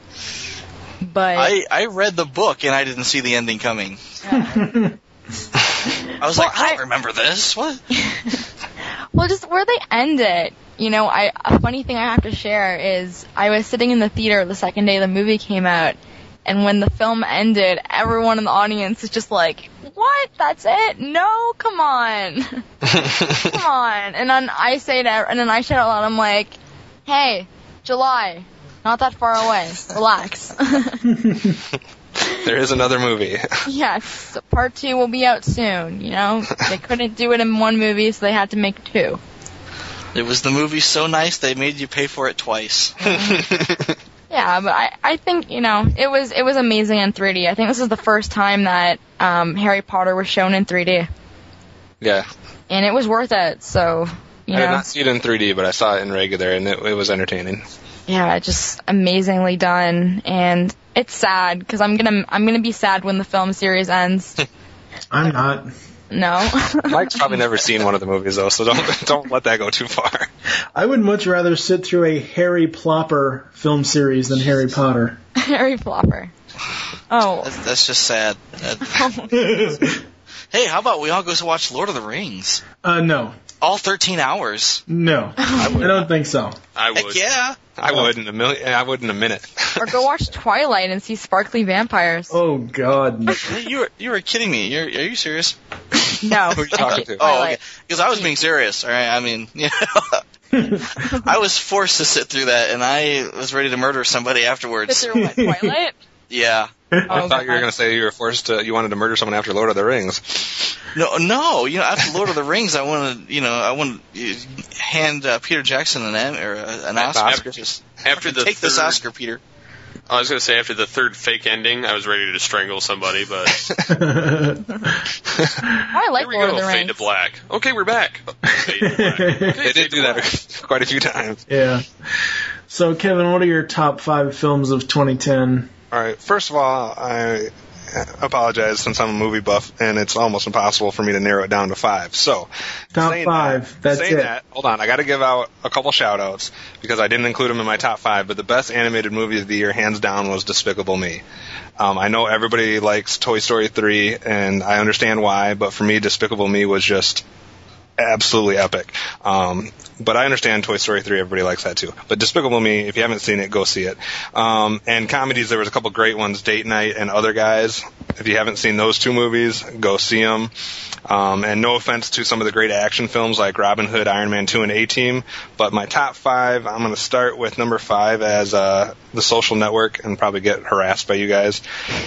But I, I read the book and I didn't see the ending coming. [laughs] I was like, I don't remember this. What? Well, just where they end it, you know, I a funny thing I have to share is I was sitting in the theater the second day the movie came out, and when the film ended, everyone in the audience is just like, "What? That's it? No, come on, [laughs] come on!" And then I say that, and then I shout out loud, "I'm like, hey, July, not that far away. Relax." [laughs] There is another movie. [laughs] yes, part two will be out soon. You know, they couldn't do it in one movie, so they had to make two. It was the movie so nice they made you pay for it twice. [laughs] Yeah, but I, I think you know it was it was amazing in 3D. I think this is the first time that um, Harry Potter was shown in 3D, yeah. and it was worth it. So you I did not see it in 3D, but I saw it in regular, and it, it was entertaining. yeah, just amazingly done. And it's sad because I'm gonna I'm gonna be sad when the film series ends. [laughs] I'm not. No, [laughs] Mike's probably never seen one of the movies though, so don't [laughs] don't let that go too far. I would much rather sit through a Harry Plopper film series than Harry Potter. [laughs] Harry Plopper. Oh, That's, that's just sad. That- hey, how about we all go to watch Lord of the Rings? Uh, no. All 13 hours. No, [laughs] I, don't think so. I would. Heck yeah. I uh-huh. would in a million. I would in a minute. [laughs] Or go watch Twilight and see sparkly vampires. Oh God. you were you were kidding me. You're, are you serious? [laughs] No. Who are you talking to? Oh, okay. Because I was being serious. All right. I mean, you know, I was forced to sit through that, and I was ready to murder somebody afterwards. Sit through what, Twilight? Yeah. [laughs] I thought you were going to say you were forced to. You wanted to murder someone after Lord of the Rings. No, no. You know, after Lord of the Rings, I want to, you know, I want to hand uh, Peter Jackson an Em- or uh, an Oscar. After- Just after the take this Oscar, Peter. I was going to say after the third fake ending, I was ready to strangle somebody, but [laughs] I like here we Lord go. of the Fade Rings. to black. Okay, we're back. [laughs] Fade to black. Okay, They fade did do that quite a few times. Yeah. So Kevin, what are your top five films of 2010? All right. First of all, I apologize since I'm a movie buff, and it's almost impossible for me to narrow it down to five. So, Top five. That, That's saying it. that, hold on, I got to give out a couple shout outs because I didn't include them in my top five. But the best animated movie of the year, hands down, was Despicable Me. Um, I know everybody likes Toy Story 3, and I understand why, but for me, Despicable Me was just absolutely epic. Um, but I understand Toy Story 3, everybody likes that too. But Despicable Me, if you haven't seen it, go see it. Um, and comedies, there was a couple great ones, Date Night and Other Guys. If you haven't seen those two movies, go see them. Um, and no offense to some of the great action films like Robin Hood, Iron Man 2, and A Team, but my top five, I'm going to start with number five as uh, The Social Network and probably get harassed by you guys.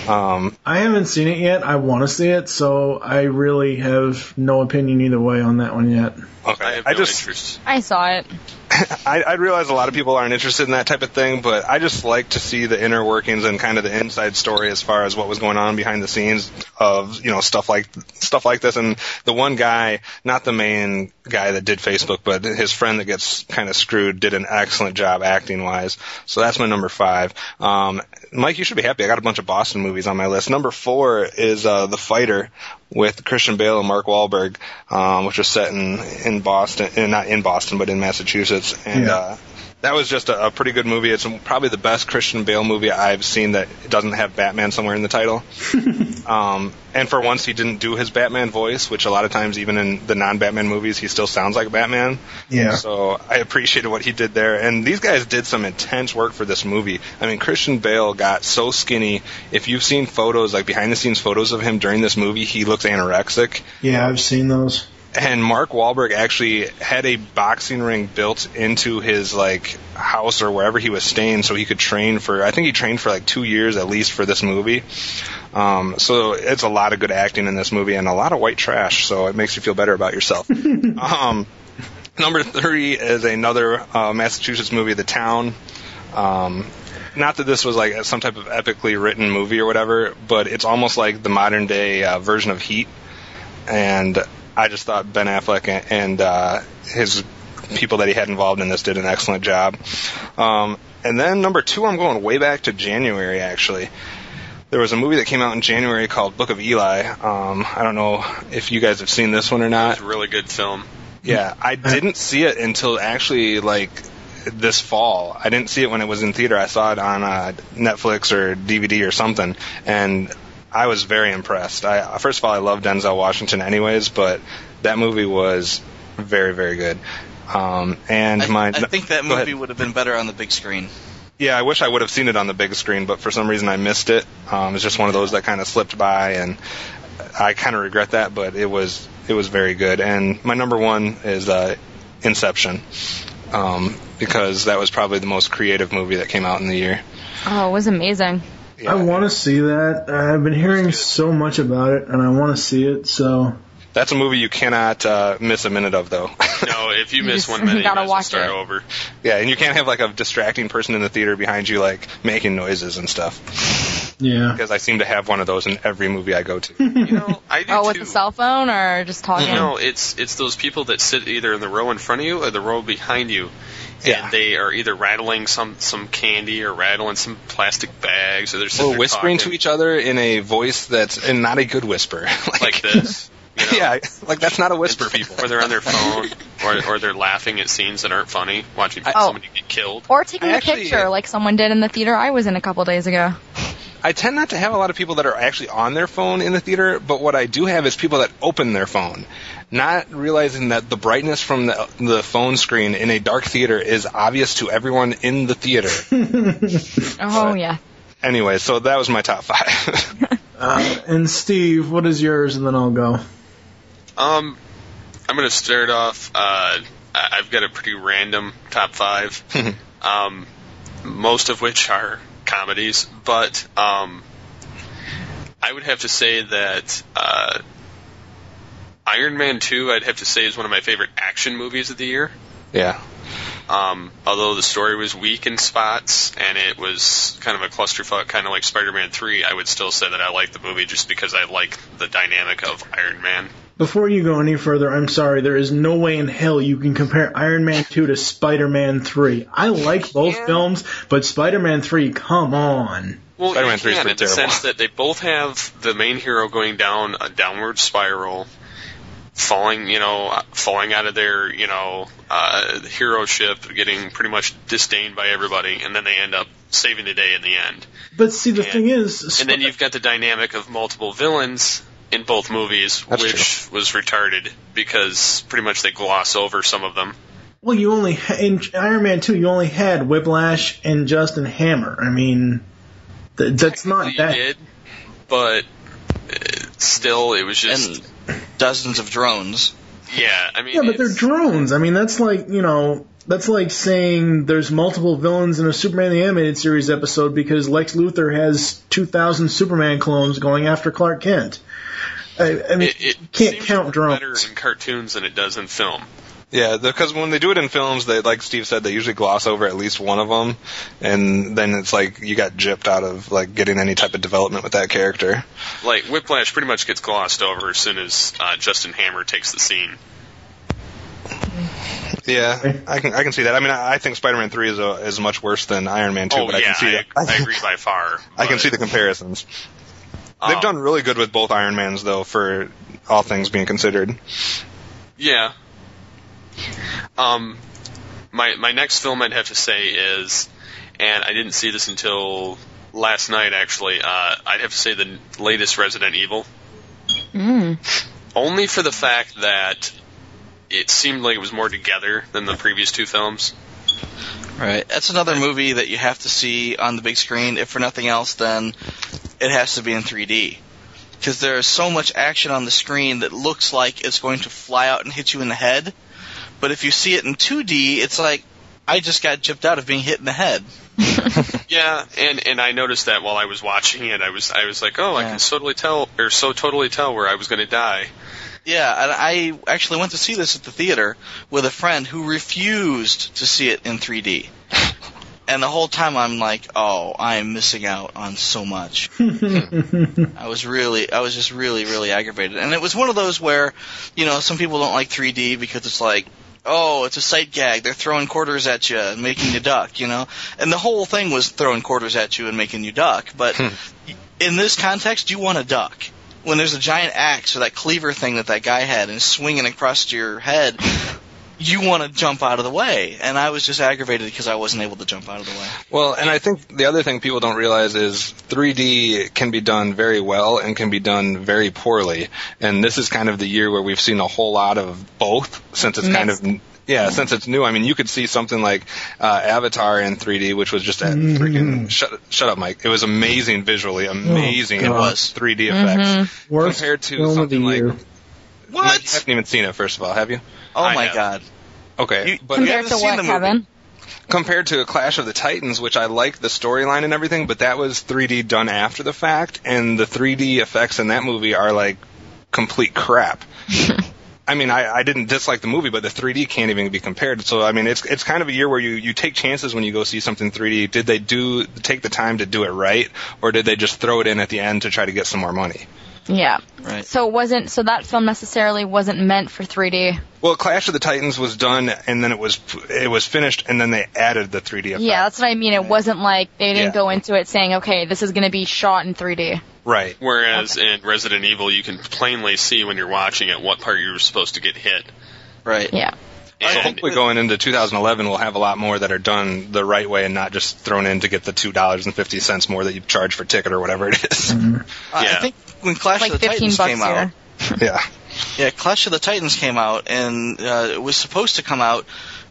Um, I haven't seen it yet. I want to see it, so I really have no opinion either way on that one yet. okay. I have I no just interest. I saw it. [laughs] I, I realize a lot of people aren't interested in that type of thing, but I just like to see the inner workings and kind of the inside story as far as what was going on behind the scenes of you know stuff like stuff like this. And the one guy, not the main guy that did Facebook, but his friend that gets kind of screwed, did an excellent job acting wise. So that's my number five. Um, Mike, you should be happy. I got a bunch of Boston movies on my list. Number four is uh, The Fighter with Christian Bale and Mark Wahlberg, um, which was set in in Boston, and not in Boston, but in Massachusetts, and Yeah. uh, that was just a, a pretty good movie. It's probably the best Christian Bale movie I've seen that doesn't have Batman somewhere in the title. [laughs] um, and for once, he didn't do his Batman voice, which a lot of times, even in the non-Batman movies, he still sounds like Batman. Yeah. So I appreciated what he did there. And these guys did some intense work for this movie. I mean, Christian Bale got so skinny. If you've seen photos, like behind the scenes photos of him during this movie, he looks anorexic. Yeah, I've seen those. And Mark Wahlberg actually had a boxing ring built into his like house or wherever he was staying, so he could train for. I think he trained for like two years at least for this movie. Um, so it's a lot of good acting in this movie and a lot of white trash. So it makes you feel better about yourself. [laughs] um, number three is another uh, Massachusetts movie, The Town. Um, not that this was like some type of epically written movie or whatever, but it's almost like the modern day uh, version of Heat. And I just thought Ben Affleck and, and uh, his people that he had involved in this did an excellent job. Um, and then number two, I'm going way back to January actually. There was a movie that came out in January called Book of Eli. Um, I don't know if you guys have seen this one or not. It's a really good film. Yeah, I didn't see it until actually like this fall. I didn't see it when it was in theater. I saw it on uh, Netflix or DVD or something, and I was very impressed. I first of all, I love Denzel Washington, anyways, but that movie was very, very good. Um, and I, my I think that movie would have been better on the big screen. yeah, I wish I would have seen it on the big screen, but for some reason I missed it. Um, it's just one of those that kind of slipped by, and I kind of regret that. But it was it was very good. And my number one is uh, Inception, um, because that was probably the most creative movie that came out in the year. Oh, it was amazing. Yeah. I want to see that. I've been hearing so much about it, and I want to see it. So That's a movie you cannot uh, miss a minute of, though. [laughs] No, if you You miss just one [laughs] minute, you gotta might as well watch start it. over. yeah, and you can't have like a distracting person in the theater behind you, like making noises and stuff. yeah, Because I seem to have one of those in every movie I go to. [laughs] You know, I do Oh, too. with the cell phone or just talking? No, it's it's those people that sit either in the row in front of you or the row behind you. Yeah. And they are either rattling some some candy or rattling some plastic bags or they're sitting or there whispering to each other in a voice that's and not a good whisper. [laughs] like, like [laughs] this. You know? yeah, like that's not a whisper, people. Or they're on their phone, or, or they're laughing at scenes that aren't funny, watching Oh. somebody get killed. Or taking I a actually- picture uh, like someone did in the theater I was in a couple days ago. [laughs] I tend not to have a lot of people that are actually on their phone in the theater, but what I do have is people that open their phone, not realizing that the brightness from the the phone screen in a dark theater is obvious to everyone in the theater. [laughs] Oh yeah. anyway, so that was my top five. [laughs] Uh, and Steve, what is yours? And then I'll go. Um, I'm gonna start off. Uh, I- I've got a pretty random top five. [laughs] um, most of which are comedies, but um, I would have to say that uh, Iron Man 2, I'd have to say, is one of my favorite action movies of the year. yeah. Um, although the story was weak in spots and it was kind of a clusterfuck, kind of like Spider-Man 3, I would still say that I like the movie just because I like the dynamic of Iron Man. Before you go any further, I'm sorry, there is no way in hell you can compare Iron Man 2 to Spider Man 3. I like both films, but Spider Man 3, come on. Well, Spider-Man 3 is can pretty in the terrible. sense that they both have the main hero going down a downward spiral, falling, you know, uh, falling out of their, you know, uh, hero ship, getting pretty much disdained by everybody, and then they end up saving the day in the end. But see, the thing is, And then you've got the dynamic of multiple villains in both movies, That's which was retarded because pretty much they gloss over some of them. well, you only, in Iron Man 2, you only had Whiplash and Justin Hammer. I mean, th- that's not You that. did, but uh, still, it was just. And dozens of drones. Yeah, I mean, Yeah, but they're drones. I mean, that's like, you know, that's like saying there's multiple villains in a Superman the Animated Series episode because Lex Luthor has 2,000 Superman clones going after Clark Kent. I, I mean, it, it can't count drones. better in cartoons than it does in film. Yeah, because when they do it in films, they like Steve said, they usually gloss over at least one of them, and then it's like you got gypped out of like getting any type of development with that character. Like Whiplash pretty much gets glossed over as soon as uh, Justin Hammer takes the scene. Yeah, I can I can see that. I mean, I, I think Spider-Man Three is a, is much worse than Iron Man Two, oh but I can see that. I, I agree by far. [laughs] I can see the comparisons. They've um, done really good with both Iron Mans, though, for all things being considered. Yeah. Um, my my next film I'd have to say is, and I didn't see this until last night actually. Uh, I'd have to say the latest Resident Evil. Mm. Only for the fact that it seemed like it was more together than the previous two films. Right. That's another movie that you have to see on the big screen. If for nothing else, then it has to be in 3D. Because there is so much action on the screen that looks like it's going to fly out and hit you in the head. But if you see it in 2D, it's like, I just got gypped out of being hit in the head. [laughs] Yeah, and and I noticed that while I was watching it, I was I was like, oh, I can totally tell or so totally tell where I was going to die. Yeah, and I actually went to see this at the theater with a friend who refused to see it in 3D. [laughs] And the whole time I'm like, oh, I'm missing out on so much. [laughs] I was really, I was just really, really aggravated. And it was one of those where, you know, some people don't like 3D because it's like, oh, it's a sight gag. They're throwing quarters at you and making you duck, you know? And the whole thing was throwing quarters at you and making you duck. But hmm. in this context, you want to duck. When there's a giant axe or that cleaver thing that that guy had and swinging across your head, you want to jump out of the way. And I was just aggravated because I wasn't able to jump out of the way. Well, and I think the other thing people don't realize is 3D can be done very well and can be done very poorly. And this is kind of the year where we've seen a whole lot of both since it's kind of yeah, since it's new. I mean, you could see something like uh, Avatar in 3D, which was just a freaking shut shut up, Mike. It was amazing visually, amazing God. it was 3D effects Worst compared to film of the something like year. Mike, you haven't even seen it. First of all, have you? Oh I my have. god. Okay, You- but Compared haven't to seen what, the movie. Kevin? compared to a Clash of the Titans, which I like the storyline and everything, but that was 3D done after the fact, and the 3D effects in that movie are like complete crap. [laughs] I mean, I, I didn't dislike the movie, but the 3D can't even be compared. So, I mean, it's it's kind of a year where you, you take chances when you go see something 3D. Did they do take the time to do it right, or did they just throw it in at the end to try to get some more money? Yeah. Right. So it wasn't so that film necessarily wasn't meant for 3D. Well, Clash of the Titans was done, and then it was it was finished, and then they added the 3D effect. Yeah, that's what I mean. It wasn't like they didn't Yeah. go into it saying, "Okay, this is going to be shot in 3D." Right. Whereas in Resident Evil, you can plainly see when you're watching it what part you're supposed to get hit. Right. Yeah. So hopefully going into 2011, we'll have a lot more that are done the right way and not just thrown in to get the two dollars and fifty cents more that you charge for ticket or whatever it is. Uh, I think when Clash Like of the Titans came out, [laughs] yeah, yeah, Clash of the Titans came out, and uh, it was supposed to come out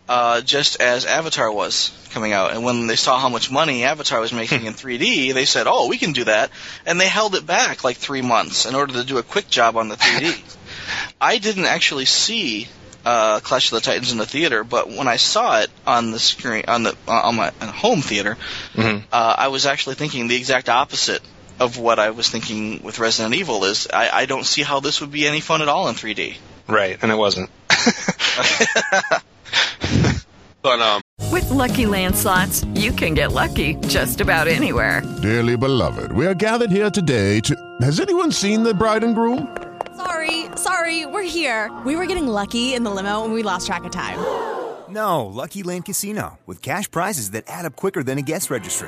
uh, just as Avatar was coming out. And when they saw how much money Avatar was making [laughs] in 3D, they said, "Oh, we can do that," and they held it back like three months in order to do a quick job on the 3D. [laughs] I didn't actually see uh, Clash of the Titans in the theater, but when I saw it on the screen on the uh, on my home theater, Mhm. uh, I was actually thinking the exact opposite of what I was thinking with Resident Evil. Is I, I don't see how this would be any fun at all in 3D. right, and it wasn't. [laughs] But um, With Lucky Land slots, you can get lucky just about anywhere. Dearly beloved, we are gathered here today to. Has anyone seen the bride and groom? Sorry, sorry, we're here. We were getting lucky in the limo and we lost track of time. [gasps] No, Lucky Land Casino, with cash prizes that add up quicker than a guest registry.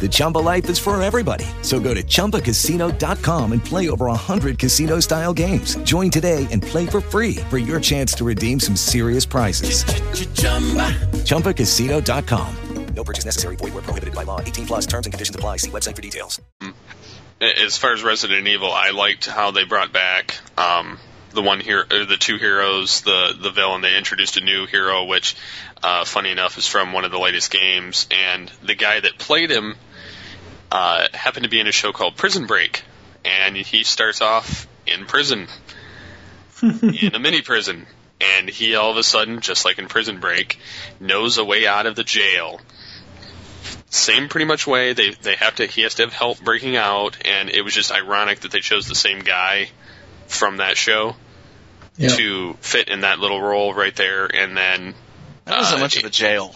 The Chumba life is for everybody. So go to ChumbaCasino.com and play over 100 casino style games. Join today and play for free for your chance to redeem some serious prizes. ChumbaCasino.com. No purchase necessary. Void where prohibited by law. 18 plus terms and conditions apply. See website for details. as far as Resident Evil, I liked how they brought back um, the one hero, or the two heroes, the the villain. They introduced a new hero, which, uh, funny enough, is from one of the latest games, and the guy that played him uh, happened to be in a show called Prison Break, and he starts off in prison, [laughs] in a mini prison, and he all of a sudden, just like in Prison Break, knows a way out of the jail. Same pretty much way. They they have to he has to have help breaking out, and it was just ironic that they chose the same guy from that show Yeah. to fit in that little role right there. And then That wasn't uh, much of a jail.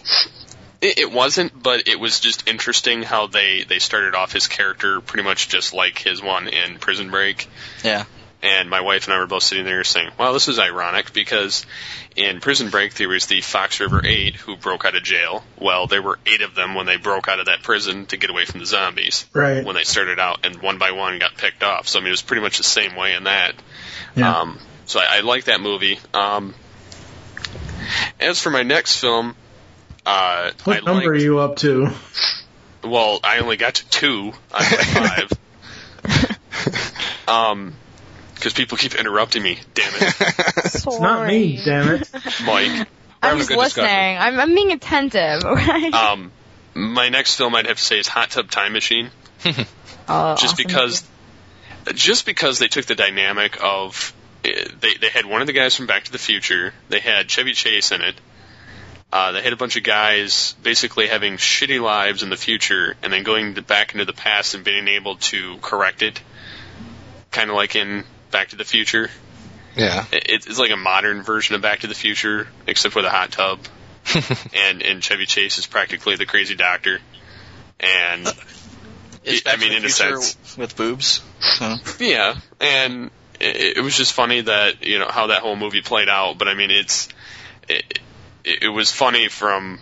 It, it wasn't, but it was just interesting how they they started off his character pretty much just like his one in Prison Break. Yeah. And my wife and I were both sitting there saying, "Well, this is ironic because in Prison Break there was the Fox River Eight who broke out of jail. Well, there were eight of them when they broke out of that prison to get away from the zombies. Right. When they started out, and one by one got picked off. So I mean, it was pretty much the same way in that. Yeah. Um, so I, I like that movie. Um, as for my next film, uh, What I number are you up to? well, I only got to two out of five. [laughs] um, because people keep interrupting me. Damn it, It's not me, damn it. Mike. I'm just listening. I'm, I'm being attentive. Okay. Um, my next film I'd have to say is Hot Tub Time Machine. [laughs] Oh, just awesome. because, just because they took the dynamic of they they had one of the guys from Back to the Future. They had Chevy Chase in it. Uh, they had a bunch of guys basically having shitty lives in the future and then going to back into the past and being able to correct it. Kind of like in Back to the Future. Yeah. It, it's like a modern version of Back to the Future, except with a hot tub. [laughs] and and Chevy Chase is practically the crazy doctor. And It's I Back to mean, the in a sense, with boobs. So. yeah, and it, it was just funny that you know how that whole movie played out. But I mean, it's it, it, was funny from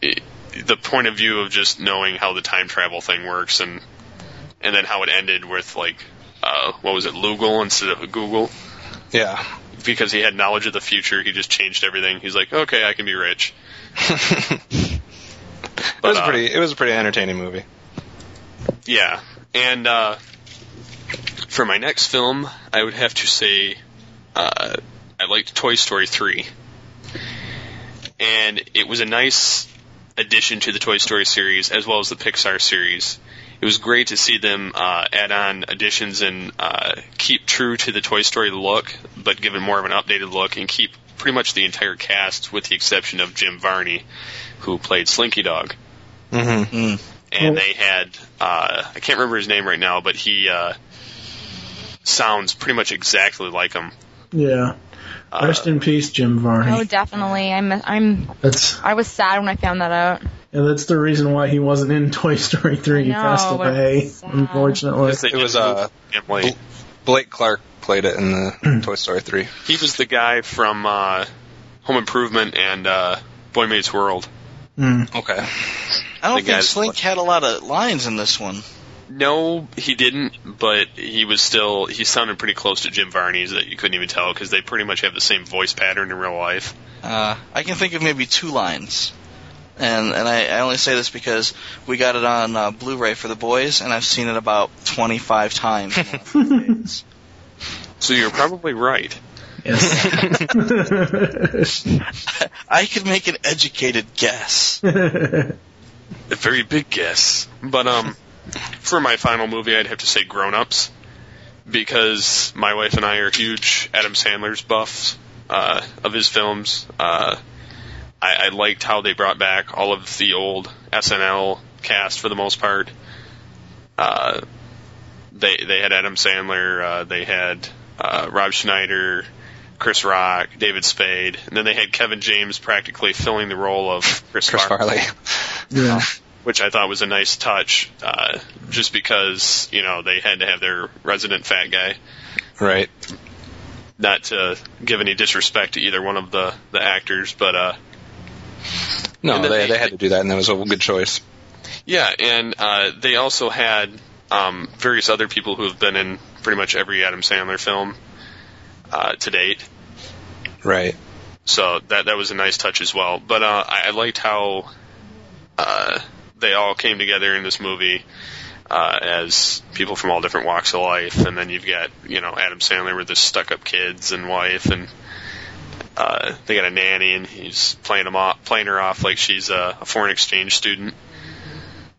it, the point of view of just knowing how the time travel thing works, and and then how it ended with like uh, what was it, Lougle instead of Google? Yeah. Because he had knowledge of the future, he just changed everything. He's like, okay, I can be rich. [laughs] it was uh, pretty. It was a pretty entertaining movie. Yeah, and uh, for my next film, I would have to say uh, I liked Toy Story 3. And it was a nice addition to the Toy Story series as well as the Pixar series. It was great to see them uh, add on additions and uh, keep true to the Toy Story look, but give it more of an updated look and keep pretty much the entire cast with the exception of Jim Varney, who played Slinky Dog Mm-hmm. and they had uh, I can't remember his name right now, but he uh, sounds pretty much exactly like him. Yeah. Rest in peace, Jim Varney. Oh, definitely. I'm. I'm. That's I was sad when I found that out. And that's the reason why he wasn't in [laughs] Toy Story 3. He passed away, unfortunately. It was uh, Bl- Blake Clark played it in the [clears throat] Toy Story 3. He was the guy from uh, Home Improvement and uh, Boy Meets World. Okay. I don't The think guy's- Slink had a lot of lines in this one. No, he didn't, but he was still he sounded pretty close to Jim Varney's that you couldn't even tell because they pretty much have the same voice pattern in real life. Uh, I can think of maybe two lines. And and I, I only say this because we got it on uh, Blu-ray for the boys, and I've seen it about 25 times. in the last few days. [laughs] So you're probably right. Yes. [laughs] I could make an educated guess. A very big guess. But um for my final movie I'd have to say Grown Ups. Because my wife and I are huge Adam Sandler's buffs uh, of his films. Uh, I, I liked how they brought back all of the old SNL cast for the most part. Uh, they they had Adam Sandler, uh, they had uh, Rob Schneider, Chris Rock, David Spade, and then they had Kevin James practically filling the role of Chris, Chris Farley. Yeah. [laughs] which I thought was a nice touch, uh, just because you know they had to have their resident fat guy. Right. Not to give any disrespect to either one of the the actors, but uh, No, they, they- they had to do that, and that was a good choice. yeah, and uh, they also had um, various other people who have been in pretty much every Adam Sandler film uh, to date. Right. So that that was a nice touch as well. But uh, I, I liked how uh, they all came together in this movie uh, as people from all different walks of life, and then you've got you know Adam Sandler with his stuck-up kids and wife, and uh, they got a nanny, and he's playing them off, playing her off like she's a, a foreign exchange student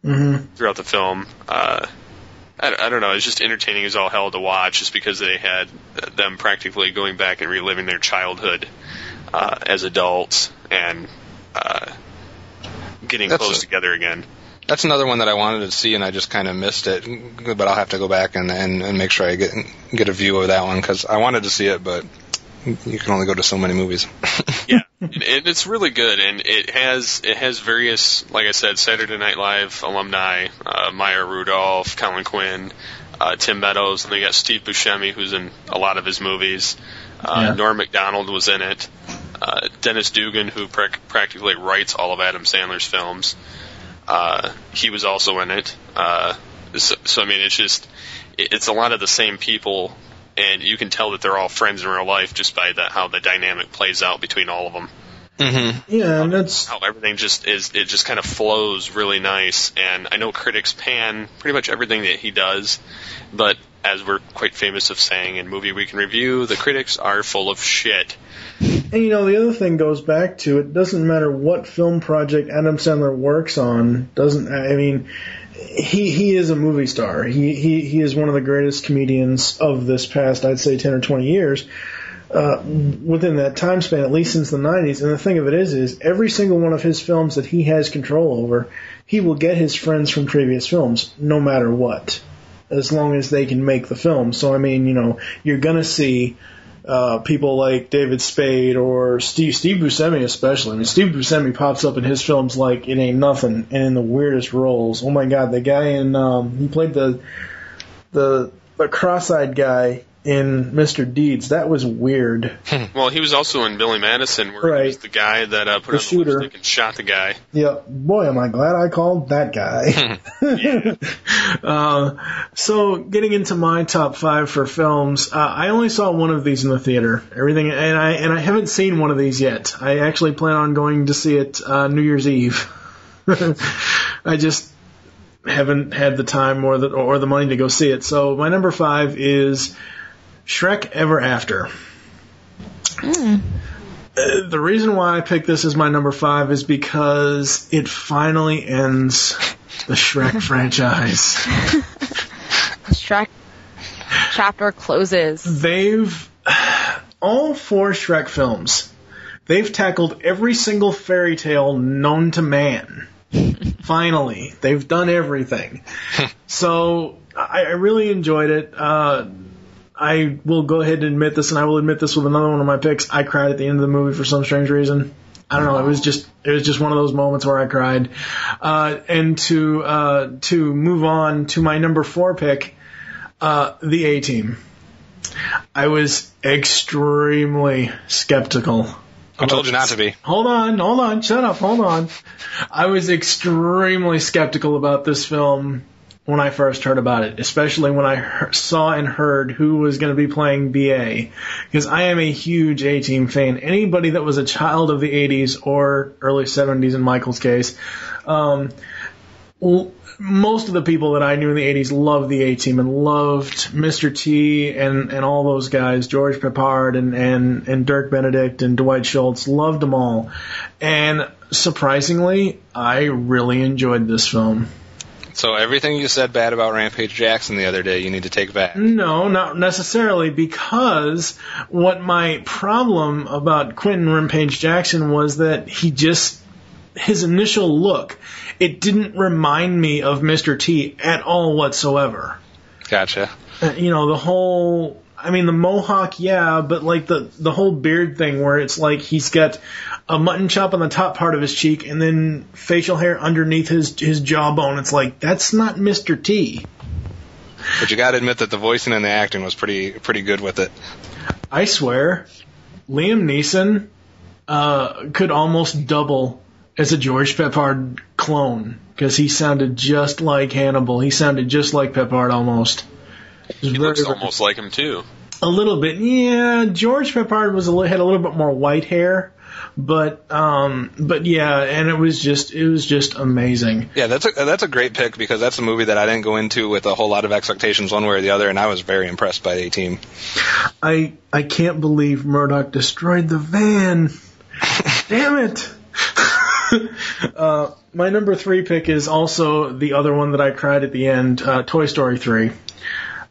hmm throughout the film. Uh, I, I don't know. It's just entertaining as all hell to watch, just because they had them practically going back and reliving their childhood uh, as adults and uh, getting That's close a- together again. That's another one that I wanted to see, and I just kind of missed it. But I'll have to go back and, and, and make sure I get get a view of that one because I wanted to see it, but you can only go to so many movies. [laughs] yeah, and, and it's really good, and it has it has various, like I said, Saturday Night Live alumni, uh, Maya Rudolph, Colin Quinn, uh, Tim Meadows, and they got Steve Buscemi, who's in a lot of his movies. Uh, Yeah. Norm Macdonald was in it. Uh, Dennis Dugan, who prac practically writes all of Adam Sandler's films, uh, he was also in it. Uh, so, so I mean, it's just it, it's a lot of the same people, and you can tell that they're all friends in real life just by the, how the dynamic plays out between all of them. Mm-hmm. Yeah, and that's How everything just is, it just kind of flows really nice. And I know critics pan pretty much everything that he does, but as we're quite famous of saying in Movie Week in Review, the critics are full of shit. And you know, the other thing goes back to it doesn't matter what film project Adam Sandler works on. Doesn't I mean, he he is a movie star. He he he is one of the greatest comedians of this past, I'd say, ten or twenty years. Uh, within that time span, at least since the '90s. And the thing of it is, is every single one of his films that he has control over, he will get his friends from previous films, no matter what, as long as they can make the film. So I mean, you know, you're gonna see uh, people like David Spade or Steve Steve Buscemi especially. I mean, Steve Buscemi pops up in his films like it ain't nothing, and in the weirdest roles. Oh my God, the guy in um, he played the the the cross-eyed guy in Mr. Deeds. That was weird. Well, he was also in Billy Madison, where Right. he was the guy that uh, put The on the shooter. lipstick and shot the guy. Yeah, boy, am I glad I called that guy. [laughs] uh, so, getting into my top five for films, uh, I only saw one of these in the theater. Everything, and I and I haven't seen one of these yet. I actually plan on going to see it uh, New Year's Eve. [laughs] I just haven't had the time or the or the money to go see it. So, my number five is Shrek Ever After. Uh, the reason why I picked this as my number five is because it finally ends the Shrek [laughs] franchise. Shrek chapter closes. They've all four Shrek films. They've tackled every single fairy tale known to man. [laughs] finally, they've done everything. [laughs] so I, I really enjoyed it. Uh, I will go ahead and admit this, and I will admit this with another one of my picks. I cried at the end of the movie for some strange reason. I don't know. It was just it was just one of those moments where I cried. Uh, and to uh, to move on to my number four pick, uh, the A Team. I was extremely skeptical. I told you not to be. Hold on, hold on, shut up, hold on. I was extremely skeptical about this film when I first heard about it, especially when I saw and heard who was going to be playing BA. Because I am a huge A Team fan. Anybody that was a child of the 80s or early 70s in Michael's case, um, l- most of the people that I knew in the 80s loved the A Team and loved Mr. T and, and all those guys, George Peppard and, and, and Dirk Benedict and Dwight Schultz, loved them all. And surprisingly, I really enjoyed this film. So everything you said bad about Rampage Jackson the other day, you need to take back. No, not necessarily, because what my problem about Quinton Rampage Jackson was that he just, his initial look, it didn't remind me of Mr. T at all whatsoever. Gotcha. Uh, you know, the whole, I mean, the mohawk, yeah, but like the, the whole beard thing where it's like he's got a mutton chop on the top part of his cheek and then facial hair underneath his, his jawbone. It's like, that's not Mr. T. But you got to admit that the voicing and the acting was pretty pretty good with it. I swear, Liam Neeson uh, could almost double as a George Peppard clone because he sounded just like Hannibal. He sounded just like Peppard almost. It was He looks very- almost like him too. a little bit, yeah. George Peppard was a had a little bit more white hair, but um, but yeah, and it was just it was just amazing. Yeah, that's a that's a great pick because that's a movie that I didn't go into with a whole lot of expectations one way or the other, and I was very impressed by A Team. I I can't believe Murdock destroyed the van. [laughs] Damn it. [laughs] uh, my number three pick is also the other one that I cried at the end, uh, Toy Story 3.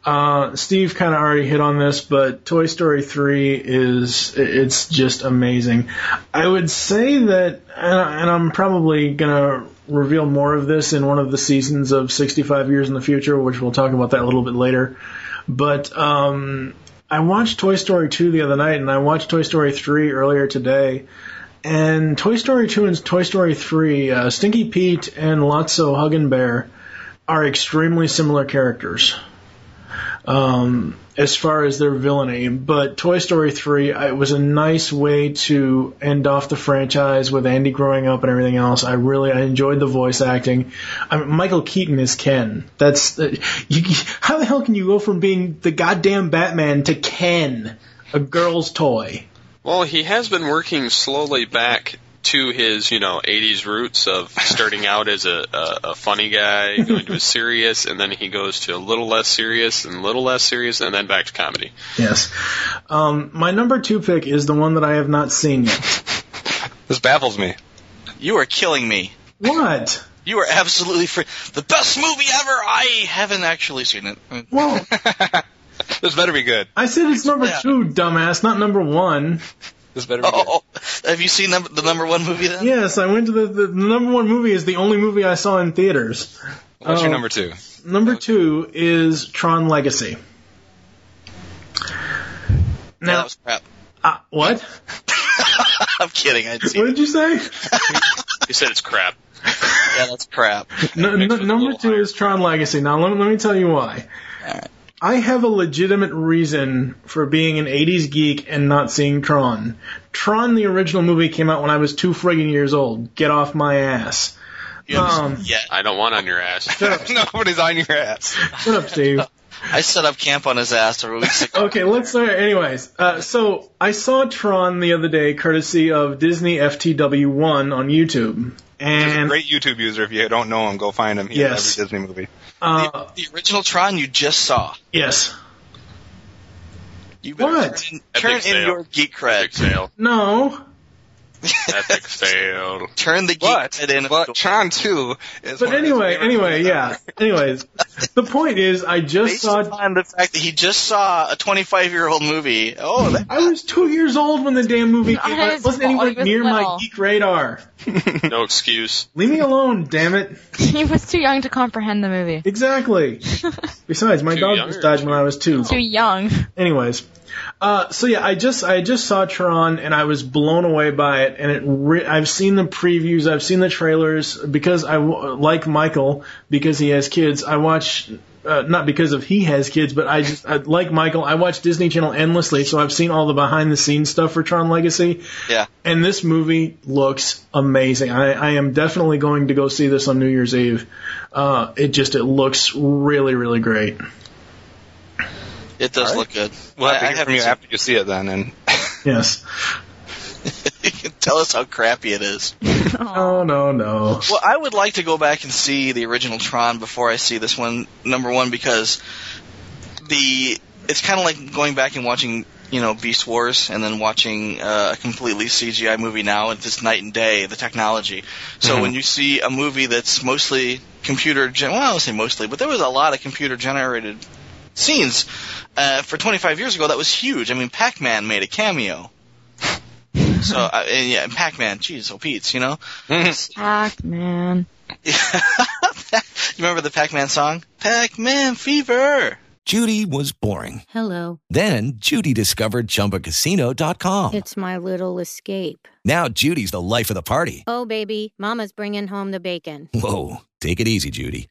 Uh, Steve kind of already hit on this, but Toy Story 3 is, it's just amazing. I would say that, and I'm probably gonna reveal more of this in one of the seasons of 65 Years in the Future, which we'll talk about that a little bit later. But, um, I watched Toy Story 2 the other night, and I watched Toy Story 3 earlier today. And Toy Story 2 and Toy Story 3, uh, Stinky Pete and Lotso Huggin Bear are extremely similar characters um, as far as their villainy. But Toy Story 3, it was a nice way to end off the franchise with Andy growing up and everything else. I really I enjoyed the voice acting. I mean, Michael Keaton is Ken. That's uh, you, how the hell can you go from being the goddamn Batman to Ken, a girl's toy? Well, he has been working slowly back to his, you know, 80s roots of starting out as a, a, a funny guy, going to a serious, and then he goes to a little less serious and a little less serious, and then back to comedy. Yes. Um, my number two pick is the one that I have not seen yet. This baffles me. You are killing me. What? You are absolutely free. The best movie ever. I haven't actually seen it. Well, [laughs] This better be good. I said it's number two, dumbass, not number one. This better be good. Oh, have you seen number, the number one movie then? Yes, I went to the, the, the number one movie is the only movie I saw in theaters. What's your Um, number two? Number two is Tron Legacy. Yeah, Now, that was crap. uh, what? [laughs] I'm kidding. I'd seen What did you say? [laughs] you said it's crap. Yeah, that's crap. No, no, number two is Tron Legacy. Now let let me tell you why. I have a legitimate reason for being an 80s geek and not seeing Tron. Tron, the original movie, came out when I was two friggin' years old. Get off my ass. Um, yeah. I don't want on your ass. [laughs] Nobody's on your ass. Shut up, Steve. I set up camp on his ass a week ago. Okay, let's start. Anyways, uh, so I saw Tron the other day, courtesy of Disney FTW1 on YouTube. He's a And great YouTube user. If you don't know him, go find him. He Yes. has every Disney movie. uh, The original Tron you just saw. yes, You better What? turn, turn in your geek Epic cred. fail. no, Epic [laughs] fail. Turn the geek But, cred in. but Tron 2 is but one of his anyway, anyway, movies yeah. Anyways, the point is, I just Based saw. on the fact that he just saw a 25 year old movie. Oh, that, I was two years old when the damn movie came out. It wasn't fault, anywhere was near my geek radar. No excuse. [laughs] Leave me alone, damn it. [laughs] he was too young to comprehend the movie. Exactly. Besides, my Too dog young just died when I was two. Too young. Anyways, uh, so yeah, I just I just saw Tron and I was blown away by it. and it re- I've seen the previews, I've seen the trailers because I w- like Michael because he has kids. I watch uh, not because of he has kids, but I just I, like Michael. I watch Disney Channel endlessly, so I've seen all the behind the scenes stuff for Tron Legacy. Yeah. And this movie looks amazing. I, I am definitely going to go see this on New Year's Eve. Uh, it just it looks really really great. It does All right. look good. We'll have to I- I hear from you after you see it then. And [laughs] Yes. [laughs] seen- Tell us how crappy it is. [laughs] Oh no no. Well, I would like to go back and see the original Tron before I see this one. Number one, because the it's kind of like going back and watching you know Beast Wars and then watching uh, a completely CGI movie now. It's just night and day the technology. So Mhm. when you see a movie that's mostly computer, gen- well, I don't say mostly, but there was a lot of computer generated scenes uh, for 25 years ago. That was huge. I mean, Pac-Man made a cameo. [laughs] So uh, and yeah, Pac-Man, jeez, oh Pete's, you know. Pac-Man. [laughs] you remember the Pac-Man song? Pac-Man fever. Judy was boring. Hello. Then Judy discovered ChumbaCasino.com. It's my little escape. Now Judy's the life of the party. Oh, baby, Mama's bringing home the bacon. Whoa, take it easy, Judy.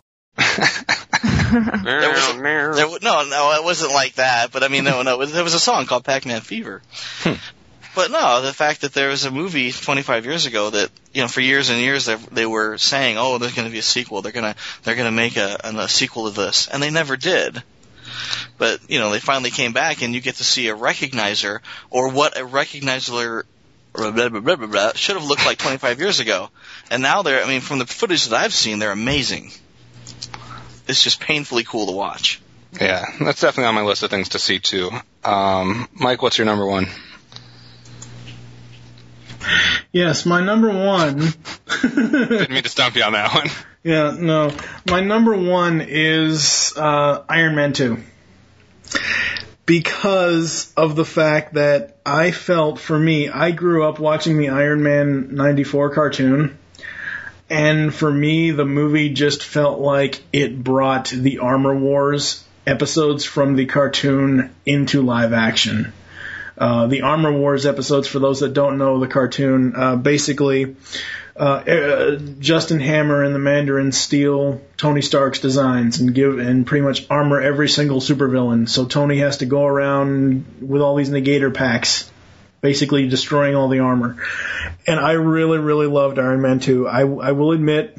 [laughs] There was there, no, no, it wasn't like that. But I mean, no, no, was- there was a song called Pac-Man Fever. Hmm. But no, the fact that there was a movie 25 years ago that you know for years and years they, they were saying, oh, there's going to be a sequel. They're gonna they're gonna make a, an- a sequel of this, and they never did. But you know, they finally came back, and you get to see a recognizer or what a recognizer blah, blah, blah, blah, blah, blah, should have looked like 25 years ago. And now they're, I mean, from the footage that I've seen, they're amazing. It's just painfully cool to watch. yeah, that's definitely on my list of things to see too. Um, Mike, what's your number one? Yes, my number one. [laughs] Didn't mean to stump you on that one. Yeah, no. My number one is uh, Iron Man 2. Because of the fact that I felt, for me, I grew up watching the Iron Man 94 cartoon. And for me, the movie just felt like it brought the Armor Wars episodes from the cartoon into live action. Uh, the Armor Wars episodes, for those that don't know the cartoon, uh, basically uh, uh, Justin Hammer and the Mandarin steal Tony Stark's designs and give and pretty much armor every single supervillain. So Tony has to go around with all these negator packs, basically destroying all the armor. And I really, really loved Iron Man 2. I, I will admit,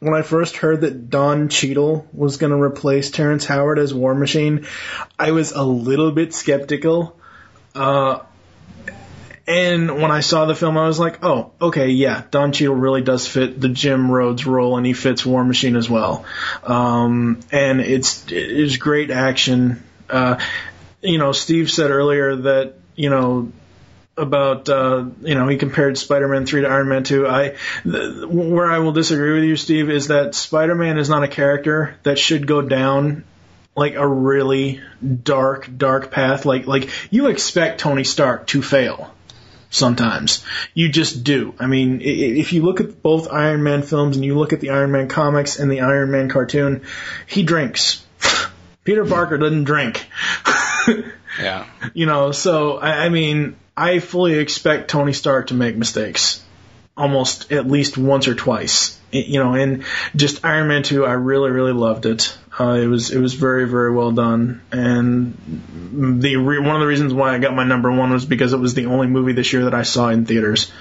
when I first heard that Don Cheadle was going to replace Terrence Howard as War Machine, I was a little bit skeptical. Uh, and when I saw the film, I was like, oh, okay, yeah, Don Cheadle really does fit the Jim Rhodes role, and he fits War Machine as well. Um, and it's it's great action. Uh, you know, Steve said earlier that you know about uh, you know he compared Spider-Man 3 to Iron Man 2. I th- where I will disagree with you, Steve, is that Spider-Man is not a character that should go down like a really dark, dark path. Like like you expect Tony Stark to fail sometimes. You just do. I mean, if you look at both Iron Man films and you look at the Iron Man comics and the Iron Man cartoon, he drinks. [laughs] Peter Parker doesn't drink. [laughs] Yeah. You know, so I, I mean, I fully expect Tony Stark to make mistakes, almost at least once or twice. You know, and just Iron Man two, I really, really loved it. Uh, it was it was very, very well done, and the re- one of the reasons why I got my number one was because it was the only movie this year that I saw in theaters.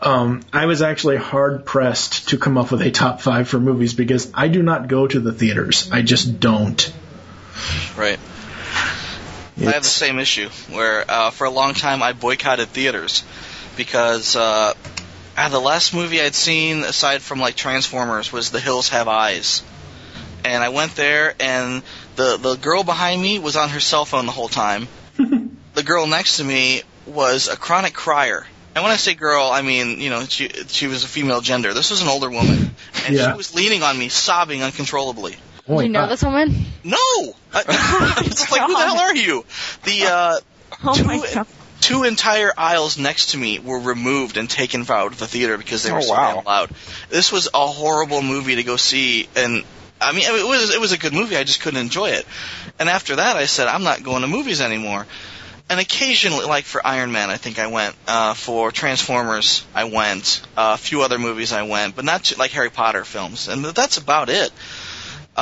Um, I was actually hard pressed to come up with a top five for movies because I do not go to the theaters. I just don't. Right. I have the same issue where uh, for a long time I boycotted theaters because uh, uh, the last movie I'd seen aside from like Transformers was The Hills Have Eyes, and I went there and the the girl behind me was on her cell phone the whole time. [laughs] the girl next to me was a chronic crier. And when I say girl, I mean, you know, she she was a female gender. This was an older woman, and Yeah. she was leaning on me, sobbing uncontrollably. You know this woman? No, [laughs] I, [laughs] it's like who the hell are you? The uh, Oh two, my God. two entire aisles next to me were removed and taken out of the theater because they were Oh, so wow. damn loud. This was a horrible movie to go see, and I mean, it was it was a good movie. I just couldn't enjoy it. And after that, I said I'm not going to movies anymore. And occasionally, like for Iron Man, I think I went. Uh, for Transformers, I went. Uh, a few other movies I went, but not to, like Harry Potter films. And that's about it.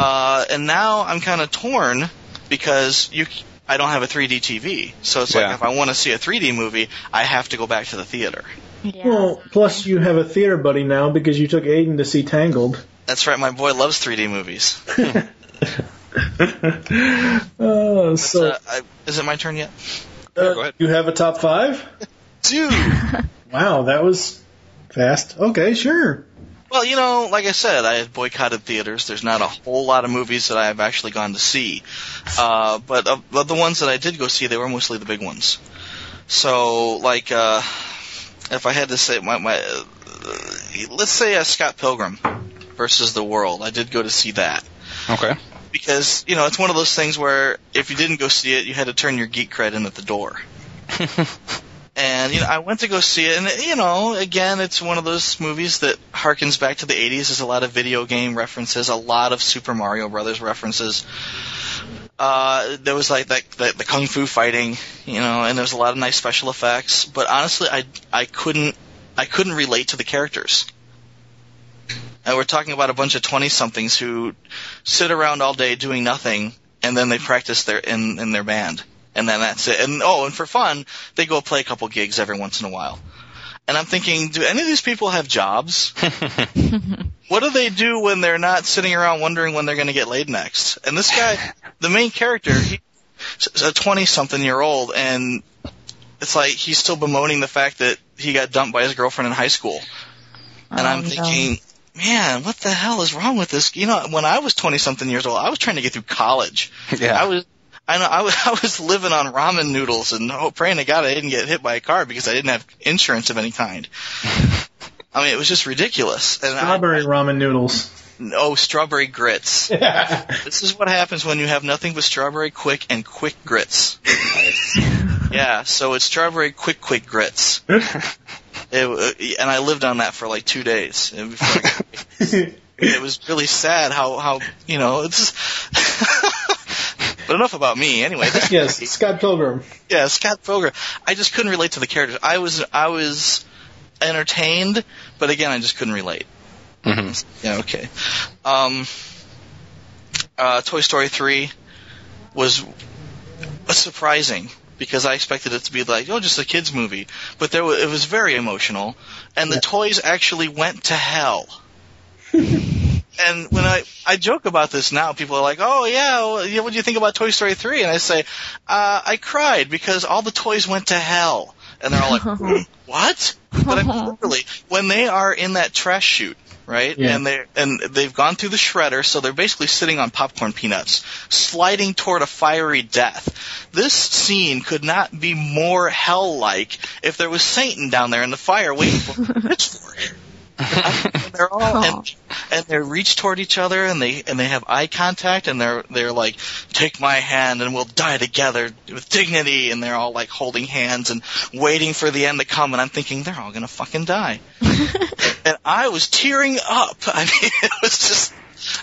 Uh, and now I'm kind of torn because you, I don't have a 3D TV. So it's like if I want to see a 3D movie, I have to go back to the theater. Well, plus you have a theater buddy now because you took Aiden to see Tangled. That's right, my boy loves 3D movies. [laughs] [laughs] Uh, so, Uh, I, is it my turn yet? uh, you have a top five? [laughs] Dude. Wow, that was fast. Okay, sure. Well, you know, like I said, I have boycotted theaters. There's not a whole lot of movies that I've actually gone to see, uh, but of, of the ones that I did go see, they were mostly the big ones. So, like, uh, if I had to say, my, my uh, let's say uh, Scott Pilgrim versus the World, I did go to see that Okay. because you know it's one of those things where if you didn't go see it, you had to turn your geek cred in at the door. [laughs] and you know, I went to go see it, and you know, again, it's one of those movies that harkens back to the '80s. There's a lot of video game references, a lot of Super Mario Brothers references. Uh, there was like that, that the kung fu fighting, you know, and there was a lot of nice special effects. But honestly, I I couldn't I couldn't relate to the characters. And we're talking about a bunch of twenty somethings who sit around all day doing nothing, and then they practice their in in their band, and then that's it. And oh, and for fun, they go play a couple gigs every once in a while. And I'm thinking, do any of these people have jobs? [laughs] what do they do when they're not sitting around wondering when they're going to get laid next? And this guy, [laughs] the main character, he's a 20 something year old, and it's like he's still bemoaning the fact that he got dumped by his girlfriend in high school. And I'm Oh, no. thinking, man, what the hell is wrong with this? You know, when I was 20 something years old, I was trying to get through college. [laughs] Yeah. I was, I know, I was, [laughs] I was living on ramen noodles and oh, praying to God I didn't get hit by a car because I didn't have insurance of any kind. [laughs] I mean, it was just ridiculous. And I, Strawberry ramen noodles. oh, strawberry grits. [laughs] this is what happens when you have nothing but strawberry quick and quick grits. yeah, so it's strawberry quick quick grits. It, uh, and I lived on that for like two days. And it was really sad how how you know it's. But enough about me. Anyway, [laughs] this yes, Scott Pilgrim. yeah, Scott Pilgrim. I just couldn't relate to the characters. I was I was entertained, but again, I just couldn't relate. Mm-hmm. Yeah, okay. Um, uh, Toy Story 3 was surprising because I expected it to be like, oh, just a kids movie, but there wa it was very emotional, and the toys actually went to hell. [laughs] and when I I joke about this now, people are like, oh yeah, well, what do you think about Toy Story 3? And I say, uh, I cried because all the toys went to hell, and they're all like, [laughs] what? But I mean, [laughs] literally, when they are in that trash chute, right? Yeah. And they and they've gone through the shredder, so they're basically sitting on popcorn peanuts, sliding toward a fiery death. This scene could not be more hell-like if there was Satan down there in the fire waiting for [laughs] the pitchfork. And they're all and, oh. and they reach toward each other and they and they have eye contact and they're they're like take my hand and we'll die together with dignity. And they're all like holding hands and waiting for the end to come. And I'm thinking they're all gonna fucking die. [laughs] And I was tearing up. I mean [laughs] it was just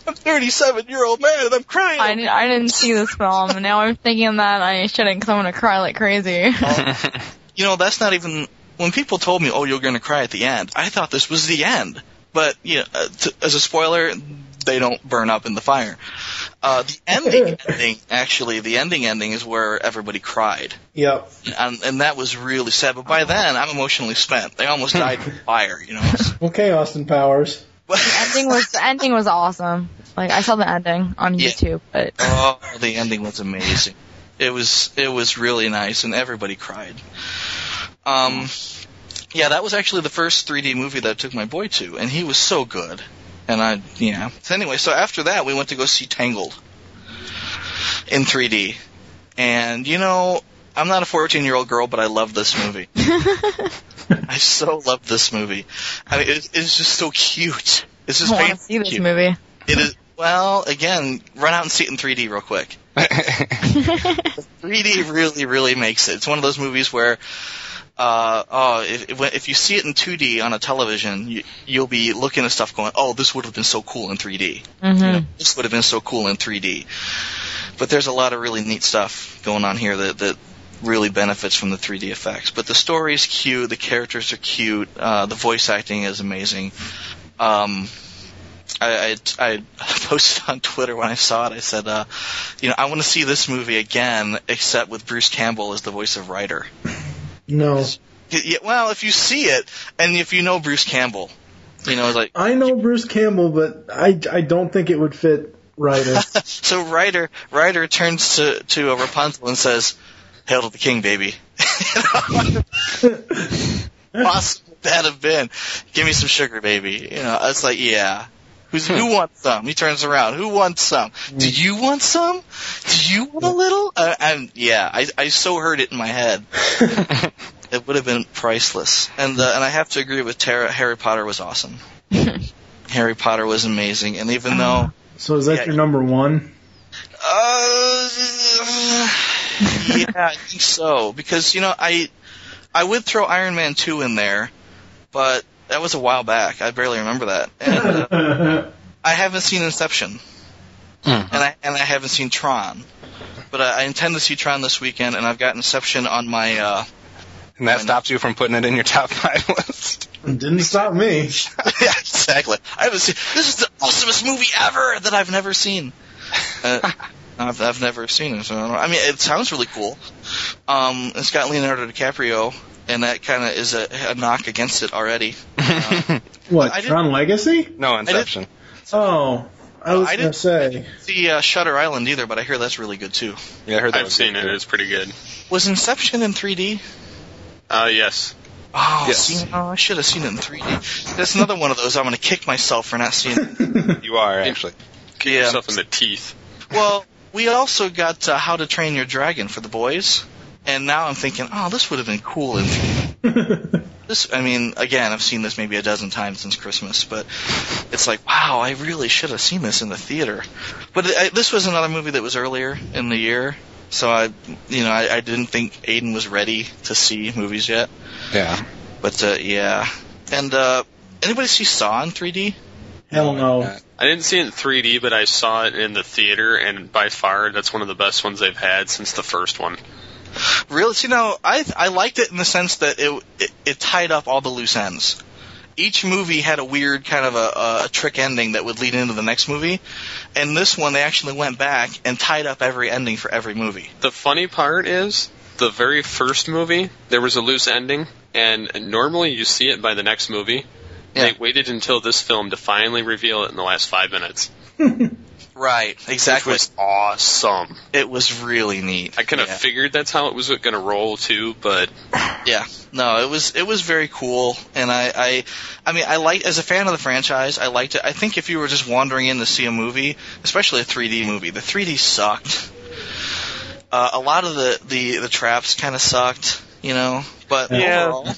I'm 37 year old man and I'm crying. I, didn't- I didn't see this film, and now I'm thinking that I shouldn't because I'm gonna cry like crazy. Oh. you know that's not even when people told me oh you're gonna cry at the end I thought this was the end but you know uh, t- as a spoiler they don't burn up in the fire uh, the [laughs] ending ending actually the ending ending is where everybody cried Yep. and, and that was really sad. But by then, I'm emotionally spent. They almost died in [laughs] fire, you know. Okay, Austin Powers. the ending was the ending was awesome. Like I saw the ending on Yeah. YouTube, but Oh, the ending was amazing. It was it was really nice, and everybody cried. Um, yeah, that was actually the first 3D movie that I took my boy to, and he was so good. And I, yeah. So anyway, so after that, we went to go see Tangled in 3D, and you know, I'm not a 14 year old girl, but I love this movie. [laughs] [laughs] I so love this movie. I mean, it, it's just so cute. It's just I want to see this cute. movie. It is. Well, again, run out and see it in 3D real quick. [laughs] 3D really, really makes it. It's one of those movies where, uh, oh, if, if you see it in 2D on a television, you, you'll be looking at stuff going, oh, this would have been so cool in 3D. Mm-hmm. This would have been so cool in 3D. But there's a lot of really neat stuff going on here that that really benefits from the 3D effects. But the story's cute, the characters are cute, uh, the voice acting is amazing. Um, I, I, I [laughs] posted on Twitter when I saw it. I said, uh, you know, I want to see this movie again, except with Bruce Campbell as the voice of Rider. No. Yeah, well, if you see it, and if you know Bruce Campbell, you know, it's like I know Bruce Campbell, but I, I don't think it would fit Rider. [laughs] so Rider Rider turns to to a Rapunzel and says, "Hail to the king, baby." [laughs] Would that have been? Give me some sugar, baby. You know, it's like, yeah. Who's, who wants some? He turns around. Who wants some? Do you want some? Do you want a little? Uh, and yeah, I I so heard it in my head. [laughs] it would have been priceless. And uh, and I have to agree with Tara. Harry Potter was awesome. [laughs] Harry Potter was amazing, and even though So is that Yeah. your number one? uh, yeah, I think so. Because you know, I I would throw Iron Man two in there, but that was a while back. I barely remember that. And uh, [laughs] I haven't seen Inception, and I and I haven't seen Tron, but I, I intend to see Tron this weekend, and I've got Inception on my. Uh, And that stops you from putting it in your top five [laughs] list. Didn't stop me. [laughs] yeah, exactly. I haven't seen. This is the awesomest movie ever that I've never seen. Uh, I've, I've never seen it. So I, don't know. I mean, it sounds really cool. Um, it's got Leonardo DiCaprio, and that kind of is a, a knock against it already. Uh, [laughs] What, I didn't- Tron Legacy? No, Inception. Oh, I was I going didn't- to say. the uh, Shutter Island either, but I hear that's really good too. Yeah, I heard that I've was seen good, it. too. It's pretty good. Was Inception in 3D? Uh, yes. Oh, Yes. see, oh, I should have seen it in 3D. That's another one of those I'm going to kick myself for not seeing it. [laughs] You are actually. Kick Yeah. yourself in the teeth. Well, we also got uh, How to Train Your Dragon for the boys, and now I'm thinking, oh, this would have been cool in 3D. [laughs] This, I mean, again, I've seen this maybe a dozen times since Christmas, but it's like, wow, I really should have seen this in the theater. But I, this was another movie that was earlier in the year, so I, you know, I, I didn't think Aiden was ready to see movies yet. Yeah. But uh, yeah, and uh, anybody see Saw in 3D? Hell no. I didn't see it in 3D, but I saw it in the theater, and by far, that's one of the best ones they've had since the first one. Really, you know, I I liked it in the sense that it it, it tied up all the loose ends. Each movie had a weird kind of a, a trick ending that would lead into the next movie, and this one they actually went back and tied up every ending for every movie. The funny part is, the very first movie, there was a loose ending, and normally you see it by the next movie. Yeah. They waited until this film to finally reveal it in the last five minutes. [laughs] Right, exactly. Which was awesome. It was really neat. I kind of Yeah. figured that's how it was going to roll too, but Yeah, no, it was it was very cool, and I I I mean I like as a fan of the franchise, I liked it. I think if you were just wandering in to see a movie, especially a 3D movie, the 3D sucked. Uh, a lot of the the the traps kind of sucked, you know. But Yeah. overall,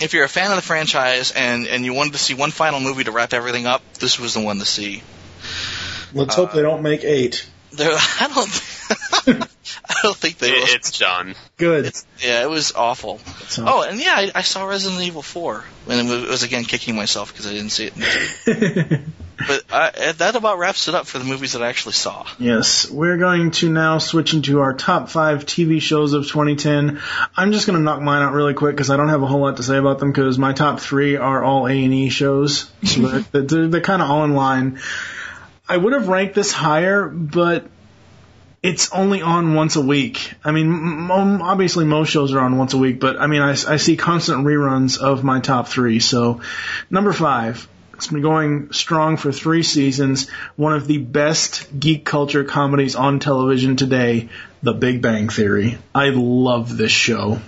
if you're a fan of the franchise and and you wanted to see one final movie to wrap everything up, this was the one to see. Let's hope they don't make eight. [laughs] I don't. [laughs] I don't think they will. it, it's done. Good. Yeah, it was awful. So- Oh, and yeah, I, I saw Resident Evil 4, and it was again kicking myself because I didn't see it. In the [laughs] but I, that about wraps it up for the movies that I actually saw. Yes, we're going to now switch into our top five TV shows of 2010. I'm just going to knock mine out really quick because I don't have a whole lot to say about them because my top three are all A and E shows, so they're, they're, they're kind of all in line. I would have ranked this higher, but it's only on once a week. I mean, obviously most shows are on once a week, but I mean, I, I see constant reruns of my top three. So, number five, it's been going strong for three seasons. One of the best geek culture comedies on television today, The Big Bang Theory. I love this show.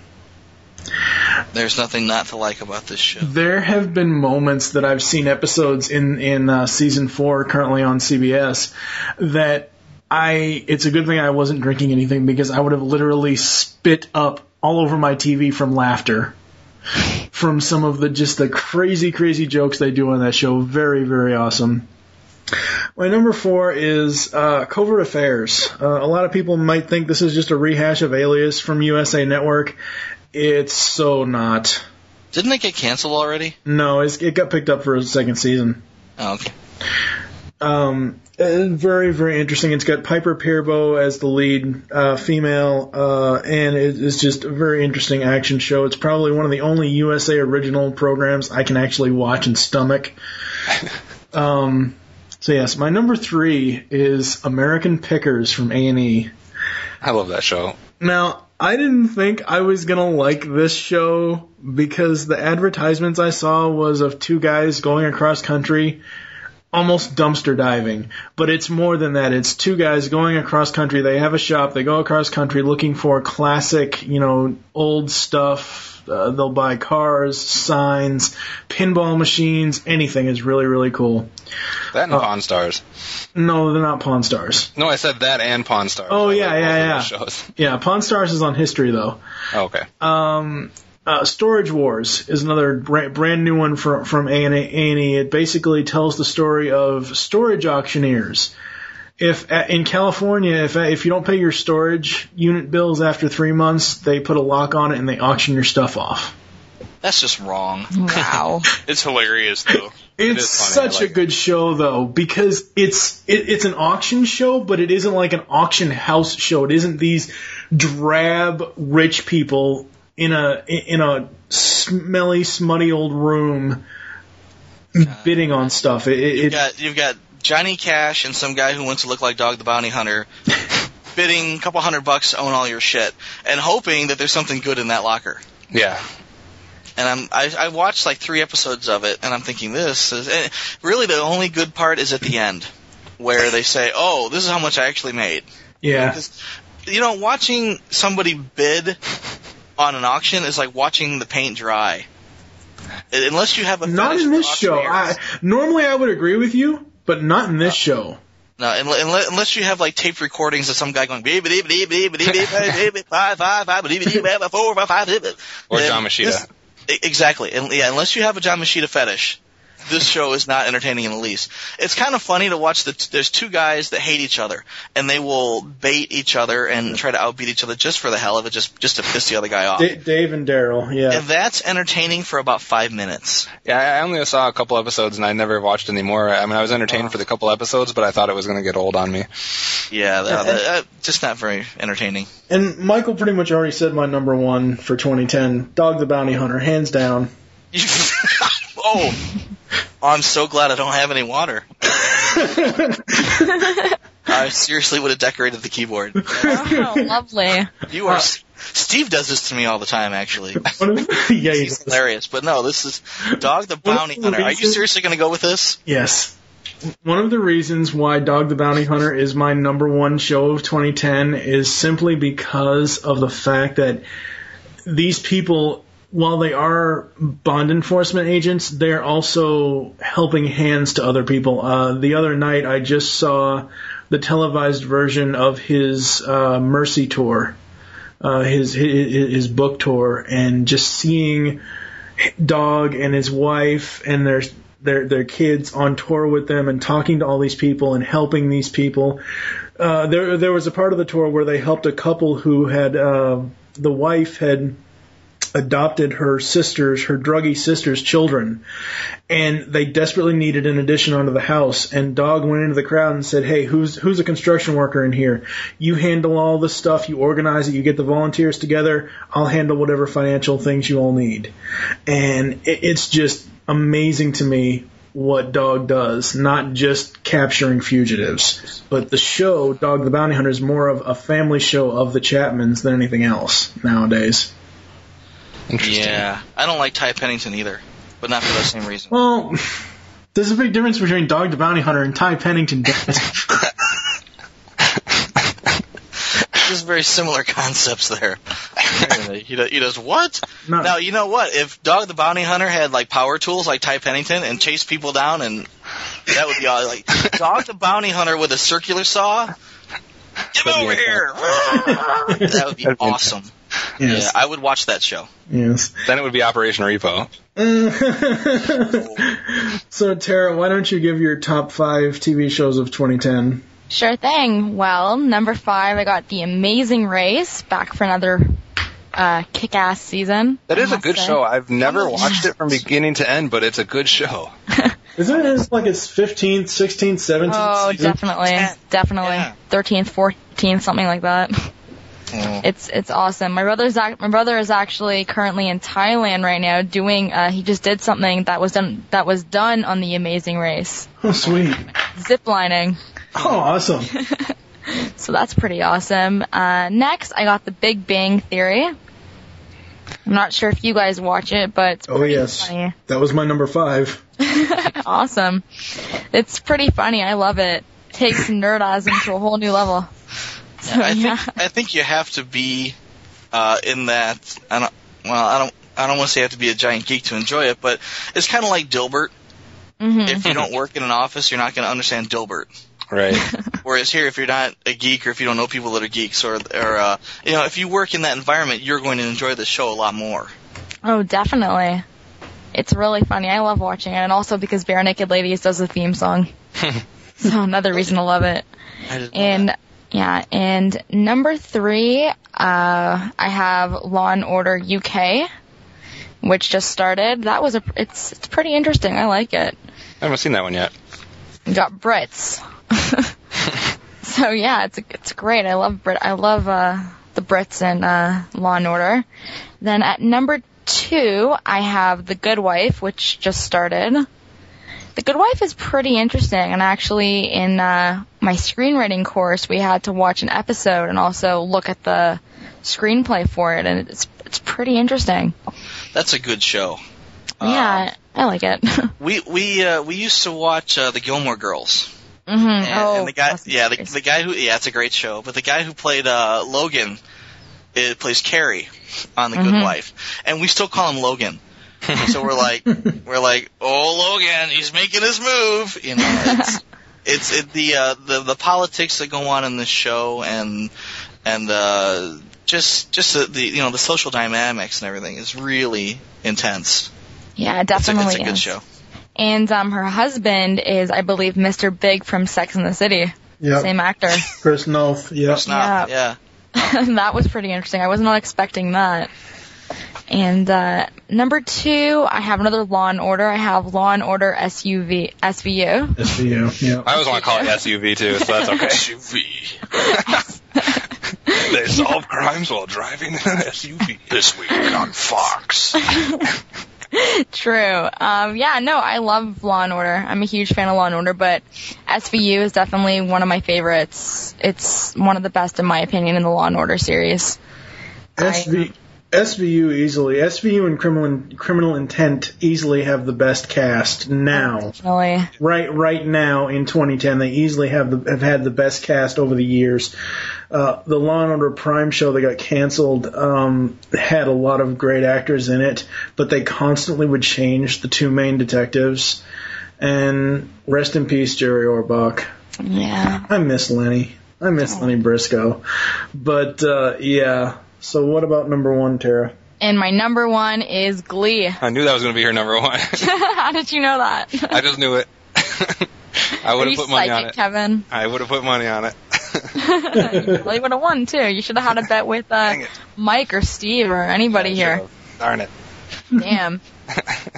There's nothing not to like about this show. There have been moments that I've seen episodes in in uh, season four, currently on CBS, that I. It's a good thing I wasn't drinking anything because I would have literally spit up all over my TV from laughter. From some of the just the crazy, crazy jokes they do on that show. Very, very awesome. My number four is uh, Covert Affairs. Uh, a lot of people might think this is just a rehash of Alias from USA Network. It's so not. Didn't it get canceled already? No, it's, it got picked up for a second season. Oh, okay. Um, uh, very, very interesting. It's got Piper Perabo as the lead uh, female, uh, and it is just a very interesting action show. It's probably one of the only USA original programs I can actually watch and stomach. [laughs] um, so yes, my number three is American Pickers from A and E. I love that show. Now, I didn't think I was gonna like this show because the advertisements I saw was of two guys going across country, almost dumpster diving. But it's more than that. It's two guys going across country. They have a shop. They go across country looking for classic, you know, old stuff. Uh, they'll buy cars, signs, pinball machines, anything is really, really cool. That and Pawn Stars. No, they're not Pawn Stars. No, I said that and Pawn Stars. Oh yeah, yeah, yeah. Shows. [laughs] Yeah, Pawn Stars is on history though. Oh, okay. Um, uh, Storage Wars is another brand, brand new one from from A and E. It basically tells the story of storage auctioneers. If uh, in California, if uh, if you don't pay your storage unit bills after three months, they put a lock on it and they auction your stuff off. That's just wrong. Wow. [laughs] It's hilarious though. It's is funny, I such like a good show though because it's it, it's an auction show, but it isn't like an auction house show. It isn't these drab rich people in a in a smelly, smutty old room bidding on stuff. It, it, You've got you've got Johnny Cash and some guy who wants to look like Dog the Bounty Hunter [laughs] bidding a couple hundred bucks to own all your shit and hoping that there's something good in that locker. Yeah. And I'm I, I watched like three episodes of it and I'm thinking this is and really the only good part is at the end where they say, "Oh, this is how much I actually made." yeah. You know, watching somebody bid on an auction is like watching the paint dry. Unless you have a Not in this show. I, normally, I would agree with you, but not in this show. No, unless, unless you have like taped recordings of some guy going beep. Or John Moschitta. Exactly, and yeah, unless you have a John Moschitta fetish, this show is not entertaining in the least. It's kind of funny to watch. The t- there's two guys that hate each other, and they will bait each other and try to outbeat each other just for the hell of it, just just to piss the other guy off. D- Dave and Darrell, yeah. And that's entertaining for about five minutes. Yeah, I only saw a couple episodes and I never watched anymore. I mean, I was entertained oh. for the couple episodes, but I thought it was going to get old on me. Yeah, that, that- that- just not very entertaining. And Michael pretty much already said my number one for 2010, Dog the Bounty Hunter, hands down. [laughs] oh, I'm so glad I don't have any water. [laughs] I seriously would have decorated the keyboard. Oh, lovely. You are. Steve does this to me all the time, actually. [laughs] yeah, He's hilarious. But no, this is Dog the Bounty the Hunter. Are you seriously going to go with this? Yes. One of the reasons why Dog the Bounty Hunter is my number one show of 2010 is simply because of the fact that these people, while they are bond enforcement agents, they're also helping hands to other people. Uh, the other night, I just saw the televised version of his uh, Mercy tour, uh, his, his his book tour, and just seeing Dog and his wife and their their their kids on tour with them and talking to all these people and helping these people. Uh, there there was a part of the tour where they helped a couple who had uh, the wife had adopted her sister's her druggy sister's children and they desperately needed an addition onto the house. And dog went into the crowd and said hey who's who's a construction worker in here? You handle all the stuff you organize it you get the volunteers together i'll handle whatever financial things you all need. And it, it's just amazing to me what dog does not just capturing fugitives but the show dog the bounty hunter is more of a family show of the chapmans than anything else nowadays Yeah, I don't like Ty Pennington either, but not for the same reason. Well, there's a big difference between Dog the Bounty Hunter and Ty Pennington. [laughs] [laughs] Just very similar concepts there. [laughs] he, does, he does what? Now you know what? If Dog the Bounty Hunter had like power tools like Ty Pennington and chased people down, and that would be all, like Dog the Bounty Hunter with a circular saw. Get over here! that would be awesome. Yes. Yeah, I would watch that show. Yes. Then it would be Operation Repo. [laughs] so Tara, why don't you give your top five TV shows of 2010? Sure thing. Well, number five, I got The Amazing Race back for another uh, kick-ass season. That is a good say. show. I've never watched it from beginning to end, but it's a good show. [laughs] Isn't it like its 15th, 16th, 17th Oh, season? definitely, definitely, thirteenth, fourteenth, something like that. It's it's awesome. My brother's ac- my brother is actually currently in Thailand right now doing. Uh, he just did something that was done that was done on the Amazing Race, [laughs] Oh, sweet. zip lining. Oh, awesome. [laughs] So that's pretty awesome. Uh, next, I got The Big Bang Theory. I'm not sure if you guys watch it, but it's Oh, yes. funny. That was my number five. [laughs] awesome. It's pretty funny. I love it. Takes nerdism to a whole new level. So, I yeah. think [laughs] I think you have to be uh, in that. I don't. Well, I don't. I don't want to say you have to be a giant geek to enjoy it, but it's kind of like Dilbert. Mhm. If you don't work in an office, you're not going to understand Dilbert. Right. [laughs] Whereas here, if you're not a geek or if you don't know people that are geeks, or or uh, you know, if you work in that environment, you're going to enjoy the show a lot more. Oh, definitely. It's really funny. I love watching it, and also because Barenaked Ladies does the theme song. [laughs] so another reason to love it. I didn't And yeah, and number three, uh, I have Law and Order UK, which just started. That was a, it's it's pretty interesting. I like it. I haven't seen that one yet. Got Brits. [laughs] so yeah, it's it's great. I love Brit. I love uh, the Brits and uh, Law and Order. Then at number two, I have The Good Wife, which just started. The Good Wife is pretty interesting, and actually, in uh, my screenwriting course, we had to watch an episode and also look at the screenplay for it, and it's it's pretty interesting. That's a good show. yeah, I like it. [laughs] We we uh, we used to watch uh, the Gilmore Girls. hmm And, oh, and the guy, yeah, the, the guy who, yeah, it's a great show. But the guy who played uh, Logan, it plays Cary on The Good Mhm. Wife, and we still call him Logan. So we're like, [laughs] we're like, oh Logan, he's making his move. You know, it's [laughs] it's it, the uh, the the politics that go on in this show, and and uh, just just the, the you know the social dynamics and everything is really intense. yeah, it It's a, definitely it's a good is. show. And um, her husband is, I believe, Mr. Big from Sex and the City. Yep. Same actor. Chris Noth. Yep. Yeah. yeah. [laughs] that was pretty interesting. I was not expecting that. And uh, number two, I have another Law and Order. I have Law and Order SUV SVU. SVU. Yeah. I always want to call it SUV too, so that's okay. SUV. [laughs] they solve crimes while driving in an SUV. This week on Fox. [laughs] True. Um, yeah, no, I love Law and Order. I'm a huge fan of Law and Order, but SVU is definitely one of my favorites. It's one of the best, in my opinion, in the Law and Order series. SV, SVU easily. SVU and criminal criminal intent easily have the best cast now. Really. Right, right now in 2010, they easily have the, have had the best cast over the years. Uh, the Law and Order Prime show that got canceled um, had a lot of great actors in it, but they constantly would change the two main detectives. And rest in peace, Jerry Orbach. Yeah. I miss Lenny. I miss Lenny Briscoe. But uh, yeah. So what about number one, Tara? And my number one is Glee. [laughs] I knew that was going to be her number one. [laughs] How did you know that? I just knew it. [laughs] I would have put money on it. Kevin? I would have put money on it. well, you would have won too. You should have had a bet with uh, Mike or Steve or anybody here. Darn it. Damn.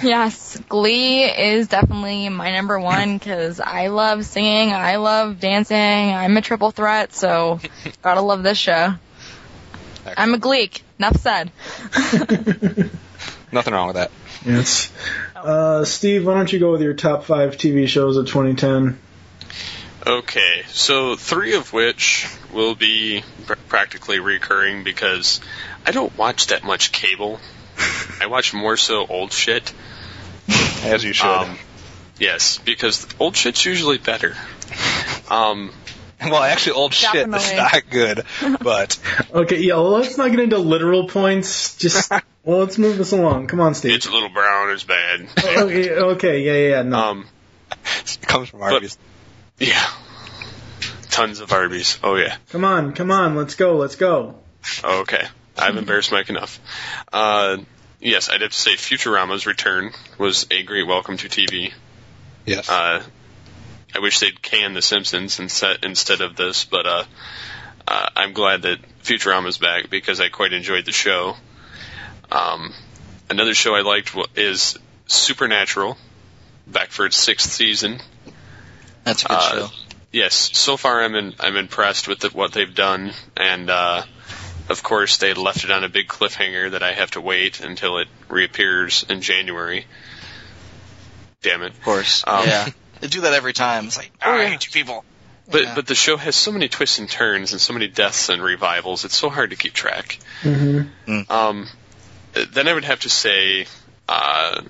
yes, Glee is definitely my number one because I love singing, I love dancing, I'm a triple threat, so gotta love this show. I'm a Gleek. Enough said. [laughs] Nothing wrong with that. Yes. Uh, Steve, why don't you go with your top five TV shows of 2010? Okay, so three of which will be pr- practically recurring because I don't watch that much cable. I watch more so old shit. As you should. Um, yes, because old shit's usually better. Um, [laughs] Well, actually, old shit is not good, but [laughs] Okay, yeah, well, let's not get into literal points. Just, [laughs] well, let's move this along. Come on, Steve. It's a little brown. It's bad. Okay, okay, yeah, yeah, yeah, no. Um, it comes from Arby's. yeah. Tons of Arby's. Oh yeah. Come on, come on, let's go, let's go. Okay. I've embarrassed Mike enough. Uh, yes, I'd have to say Futurama's return was a great welcome to TV. Yes. Uh, I wish they'd can The Simpsons instead instead of this, but uh, uh, I'm glad that Futurama's back because I quite enjoyed the show. Um, another show I liked is Supernatural, back for its sixth season. That's a good Uh, show. Yes, so far I'm in, I'm impressed with the, what they've done, and uh, of course they left it on a big cliffhanger that I have to wait until it reappears in January. Damn it! Of course, um, yeah. [laughs] They do that every time. It's like, oh, I hate you people. But Yeah. but the show has so many twists and turns and so many deaths and revivals. It's so hard to keep track. Mm-hmm. Um, then I would have to say, uh,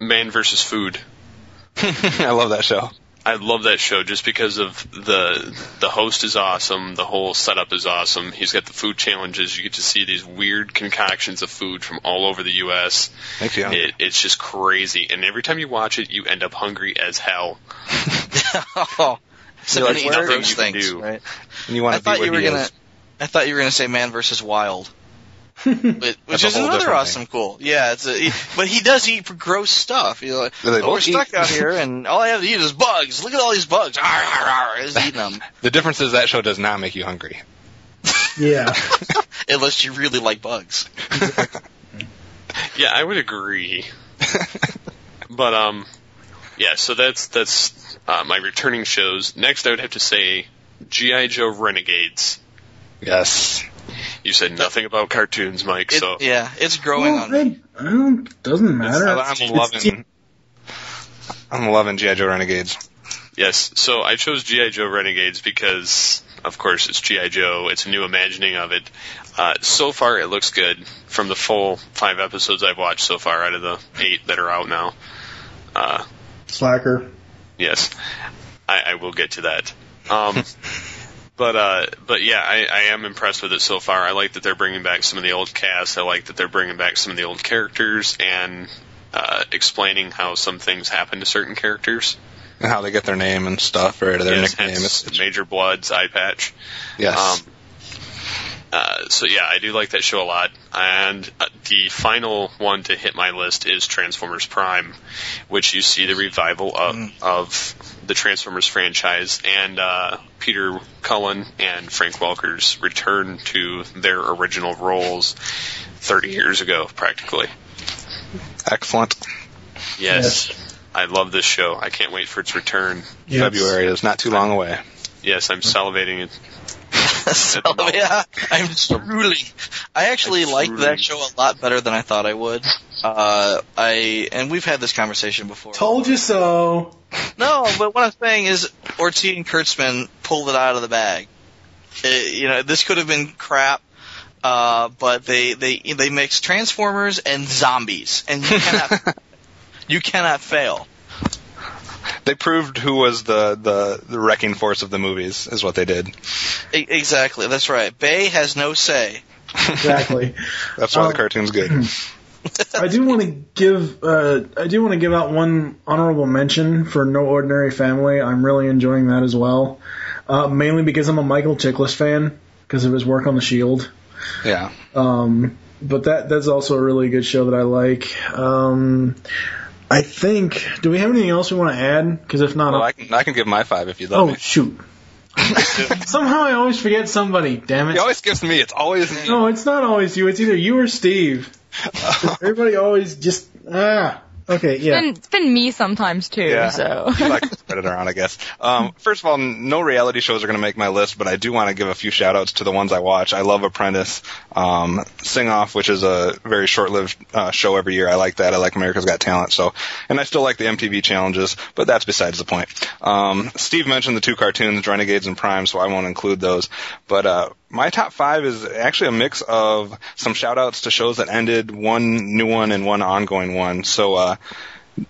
Man versus Food. [laughs] I love that show. I love that show just because of the the host is awesome, the whole setup is awesome. He's got the food challenges. You get to see these weird concoctions of food from all over the U.S. Makes you hungry. It, it's just crazy, and every time you watch it, you end up hungry as hell. [laughs] oh, so You're many like, nothing gross you can things, do. right? And you want I to be thought where you were he gonna. is. I thought you were gonna say Man versus Wild. But, which is another different awesome cool. Yeah, it's a, he- but he does eat gross stuff. You know, like, Do they oh, we're both stuck out here, and all I have to eat is bugs. Look at all these bugs. Arr, arr, arr, He's eating them. [laughs] The difference is that show does not make you hungry. [laughs] Yeah. [laughs] Unless you really like bugs. Yeah, I would agree. but um, yeah. So that's that's uh, my returning shows. Next, I would have to say GI Joe Renegades. Yes. You said nothing about cartoons, Mike. It- so yeah, it's growing Well, on me. I, I don't, doesn't matter. I'm It's- loving. I'm loving GI Joe Renegades. yes. So I chose GI Joe Renegades because, of course, it's GI Joe. It's a new imagining of it. Uh, so far, it looks good. From the full five episodes I've watched so far, out of the eight that are out now. Uh, Slacker. Yes, I, I will get to that. Um, [laughs] but uh, but yeah, I, I am impressed with it so far. I like that they're bringing back some of the old cast. I like that they're bringing back some of the old characters and uh, explaining how some things happen to certain characters. And how they get their name and stuff, or their Yes, nickname. hence It's, Major Bludd's eye patch. yes. Um, uh, so yeah, I do like that show a lot. And uh, the final one to hit my list is Transformers Prime, which you see the revival of, of the Transformers franchise and uh, Peter Cullen and Frank Welker's return to their original roles 30 years ago, practically. Excellent. Yes. I love this show. I can't wait for its return. Yes. February is not too long away. Yes, I'm salivating it. [laughs] so yeah, I'm truly. I actually liked that show a lot better than I thought I would. Uh, I and we've had this conversation before. Told you so. [laughs] No, but what I'm saying is Orci and Kurtzman pulled it out of the bag. It- you know, this could have been crap, uh, but they they they mix Transformers and zombies, and you cannot [laughs] you cannot fail. They proved who was the, the, the wrecking force of the movies, is what they did. E- exactly, that's right. Bay has no say. Exactly. [laughs] That's why Um, the cartoon's good. [clears throat] I do want to give uh, I do want to give out one honorable mention for No Ordinary Family. I'm really enjoying that as well, uh, mainly because I'm a Michael Chiklis fan because of his work on The Shield. Yeah. Um, but that that's also a really good show that I like. Um, I think. Do we have anything else we want to add? Because if not, Well, I'll- can I can give my five if you'd like. oh me. shoot. [laughs] Somehow I always forget somebody. Damn it. He always gives me. It's always me. No, it's not always you. It's either you or Steve. [laughs] Everybody always just ah. Okay, yeah. It's been, it's been me sometimes too. Yeah. So [laughs] You like to spread it around, I guess. Um, [laughs] first of all, no reality shows are going to make my list, but I do want to give a few shout outs to the ones I watch. I love Apprentice, um, Sing Off, which is a very short lived uh, show every year. I like that. I like America's Got Talent. So, and I still like the MTV challenges, but that's besides the point. Um, Steve mentioned the two cartoons, Renegades and Prime, so I won't include those. But uh, my top five is actually a mix of some shout outs to shows that ended, one new one, and one ongoing one. So, uh,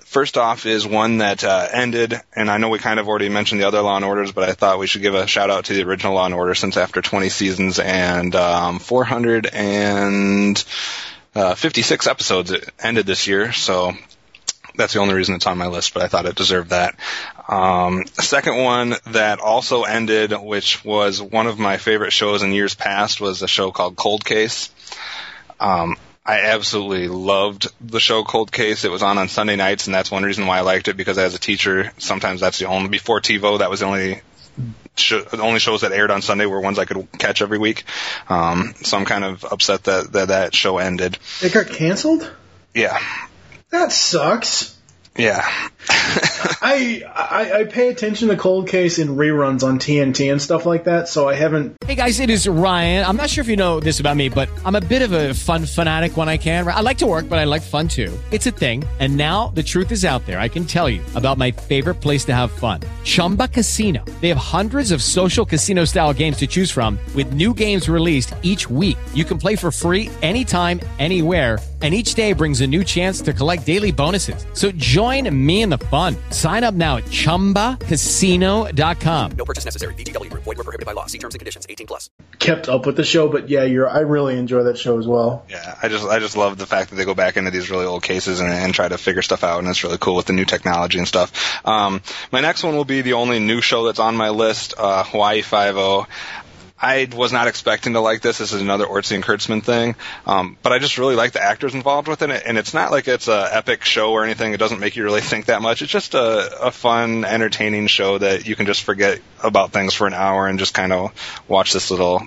First off is one that uh, ended, and I know we kind of already mentioned the other Law and Orders, but I thought we should give a shout out to the original Law and Order since after 20 seasons and um, 456 episodes, it ended this year. So that's the only reason it's on my list, but I thought it deserved that. Um, second one that also ended, which was one of my favorite shows in years past, was a show called Cold Case. Um, I absolutely loved the show Cold Case. It was on on Sunday nights, and that's one reason why I liked it because as a teacher, sometimes that's the only before TiVo that was the only the only shows that aired on Sunday were ones I could catch every week. Um, so I'm kind of upset that that, that show ended. It got canceled? Yeah, That sucks. yeah. I, I I pay attention to Cold Case in reruns on TNT and stuff like that, so I haven't. Hey guys, it is Ryan. I'm not sure if you know this about me, but I'm a bit of a fun fanatic when I can. I like to work, but I like fun too. It's a thing. And now the truth is out there. I can tell you about my favorite place to have fun Chumba Casino. They have hundreds of social casino style games to choose from, with new games released each week. You can play for free anytime, anywhere. And each day brings a new chance to collect daily bonuses. So join me in the fun. Sign up now at chumbacasino.com. No purchase necessary. VGW Group. Void were prohibited by law. See terms and conditions. 18 plus. kept up with the show, but yeah, you're. I really enjoy that show as well. Yeah, I just I just love the fact that they go back into these really old cases and, and try to figure stuff out, and it's really cool with the new technology and stuff. Um, my next one will be the only new show that's on my list, uh, Hawaii Five O. I was not expecting to like this. This is another Orci and Kurtzman thing, um, but I just really like the actors involved within it, and it's not like it's a epic show or anything. It doesn't make you really think that much. It's just a, a fun, entertaining show that you can just forget about things for an hour and just kind of watch this little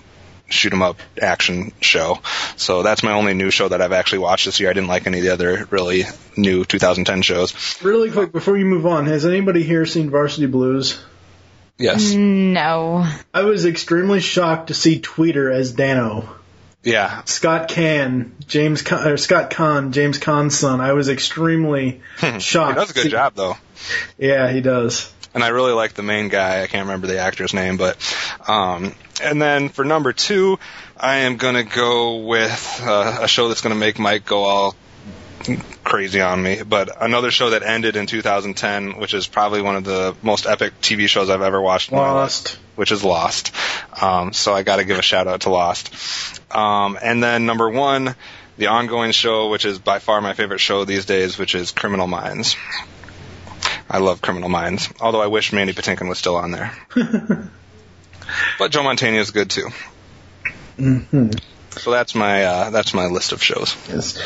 shoot 'em up action show. So that's my only new show that I've actually watched this year. I didn't like any of the other really new 2010 shows. Really quick before you move on, has anybody here seen Varsity Blues? Yes. No. I was extremely shocked to see Tweeter as Danno. Yeah. Scott Caan, James Caan, or Scott Caan, James Caan's son. I was extremely shocked. [laughs] he does a good See- job though. Yeah, he does. and I really like the main guy. I can't remember the actor's name, but um, and then for number two, I am gonna go with uh, a show that's gonna make Mike go all crazy on me. But another show that ended in 2010, which is probably one of the most epic TV shows I've ever watched. my life, Lost. which is Lost. Um, so I got to give a shout out to Lost. Um, and then number one, the ongoing show, which is by far my favorite show these days, which is Criminal Minds. I love Criminal Minds, although I wish Mandy Patinkin was still on there. [laughs] but Joe Mantegna is good too. hmm So that's my uh, that's my list of shows. Yes.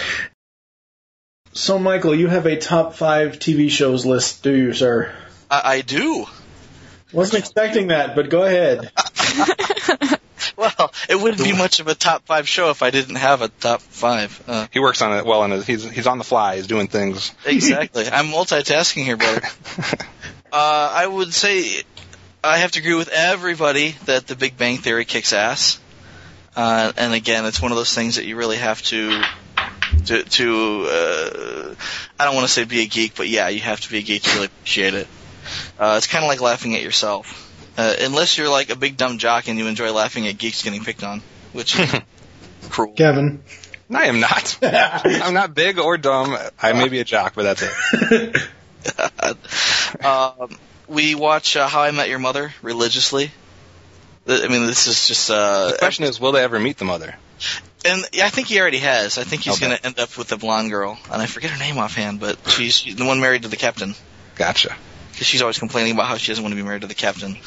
So, Michael, you have a top five TV shows list, do you, sir? I, I do. Wasn't expecting that, but go ahead. [laughs] Well, it wouldn't be much of a top five show if I didn't have a top five. Uh, He works on it well, and he's he's on the fly. He's doing things. exactly. [laughs] I'm multitasking here, brother. [laughs] Uh, I would say I have to agree with everybody that The Big Bang Theory kicks ass. Uh, and again, it's one of those things that you really have to to, to uh, I don't want to say be a geek, but yeah, you have to be a geek to really appreciate it. Uh, it's kind of like laughing at yourself. Uh, unless you're like a big dumb jock and you enjoy laughing at geeks getting picked on, which is [laughs] cruel. Kevin. I am not. [laughs] I'm not big or dumb. I may be a jock, but that's it. [laughs] um, we watch uh, How I Met Your Mother religiously. I mean, this is just. Uh, The question is, will they ever meet the mother? And I think he already has. I think he's Okay. going to end up with the blonde girl, and I forget her name offhand, but she's, she's the one married to the captain. Gotcha. Because she's always complaining about how she doesn't want to be married to the captain.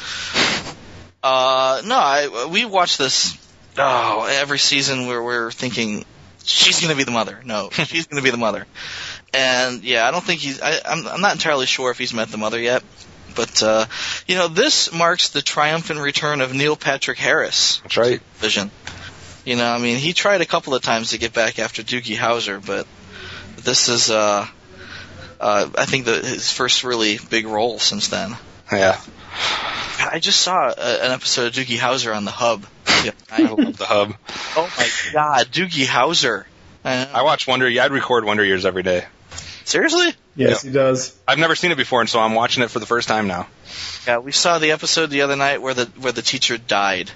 Uh, no, I we watch this. Oh, every season where we're thinking she's going to be the mother. No, [laughs] she's going to be the mother. And yeah, I don't think he's. I, I'm I'm not entirely sure if he's met the mother yet. But uh, you know, this marks the triumphant return of Neil Patrick Harris. That's right. Vision. You know, I mean, he tried a couple of times to get back after Doogie Howser, but this is, uh, uh, I think, the, his first really big role since then. Yeah. I just saw a, an episode of Doogie Howser on the Hub. Yeah, [laughs] I love the hub. Oh my God, Doogie Howser! I watch Wonder. Yeah, I'd record Wonder Years every day. Seriously? Yes, he does. I've never seen it before, and so I'm watching it for the first time now. Yeah, we saw the episode the other night where the where the teacher died.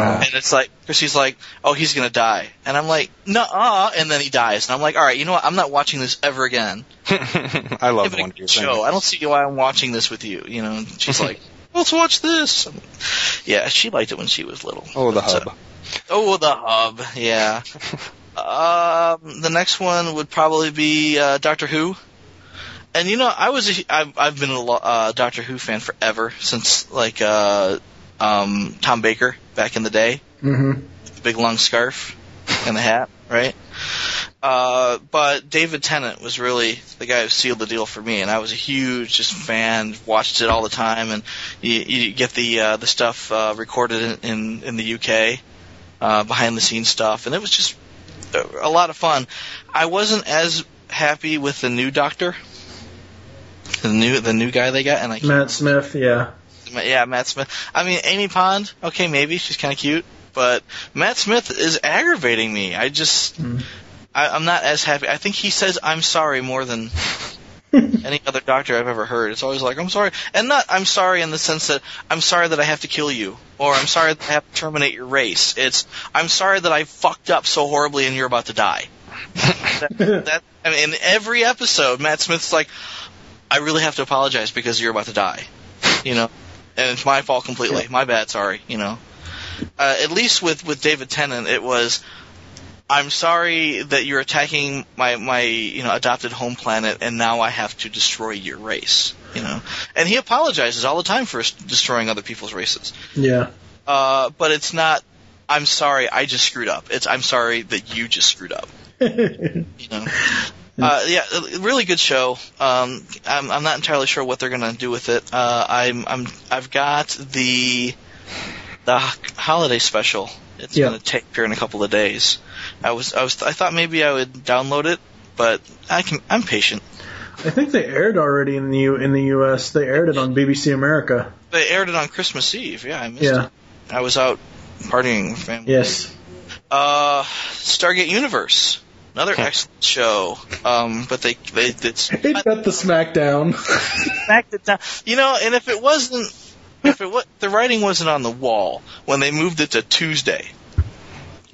And it's like, Chrissy's like, oh, he's gonna die. And I'm like, nuh-uh, and then he dies. And I'm like, alright, you know what, I'm not watching this ever again. [laughs] I love Give Wonder. I don't see why I'm watching this with you, you know, and she's like, [laughs] let's watch this. Yeah, she liked it when she was little. Oh, the So- hub. Oh, the hub, yeah. [laughs] um, the next one would probably be uh, Doctor Who. And you know, I was a, I've, I've been a uh, Doctor Who fan forever since like uh, um, Tom Baker back in the day, Mm-hmm. the big long scarf and the hat, right? Uh, but David Tennant was really the guy who sealed the deal for me, and I was a huge just fan. Watched it all the time, and you, you get the uh, the stuff uh, recorded in, in in the UK, uh, behind the scenes stuff, and it was just a, a lot of fun. I wasn't as happy with the new Doctor, the new the new guy they got, and I Matt Smith, yeah. Yeah, Matt Smith. I mean, Amy Pond, okay, maybe she's kind of cute, but Matt Smith is aggravating me. I just, mm. I, I'm not as happy. I think he says "I'm sorry" more than [laughs] any other doctor I've ever heard. It's always like "I'm sorry," and not "I'm sorry" in the sense that I'm sorry that I have to kill you, or I'm sorry that I have to terminate your race. It's I'm sorry that I fucked up so horribly and you're about to die. [laughs] that, that, I mean, in every episode, Matt Smith's like, I really have to apologize because you're about to die. You know, and it's my fault completely. My bad. Sorry. You know. Uh, at least with with David Tennant, it was. I'm sorry that you're attacking my my you know adopted home planet, and now I have to destroy your race. You know, and he apologizes all the time for destroying other people's races. Yeah. Uh, but it's not. I'm sorry, I just screwed up. It's I'm sorry that you just screwed up. [laughs] you know. Uh, yeah, really good show. Um, I'm, I'm not entirely sure what they're gonna do with it. Uh, I'm, I'm, I've got the the holiday special. It's Yeah. gonna take here in a couple of days. I was, I was, I thought maybe I would download it, but I can, I'm patient. I think they aired already in the U- in the U.S. They aired it on BBC America. They aired it on Christmas Eve. Yeah, I missed Yeah. it. I was out partying with family. Yes. Uh, Stargate Universe, another excellent show. Um, but they they it's [laughs] They got the SmackDown. smacked it down. You know, and if it wasn't, if it was, the writing wasn't on the wall when they moved it to Tuesday.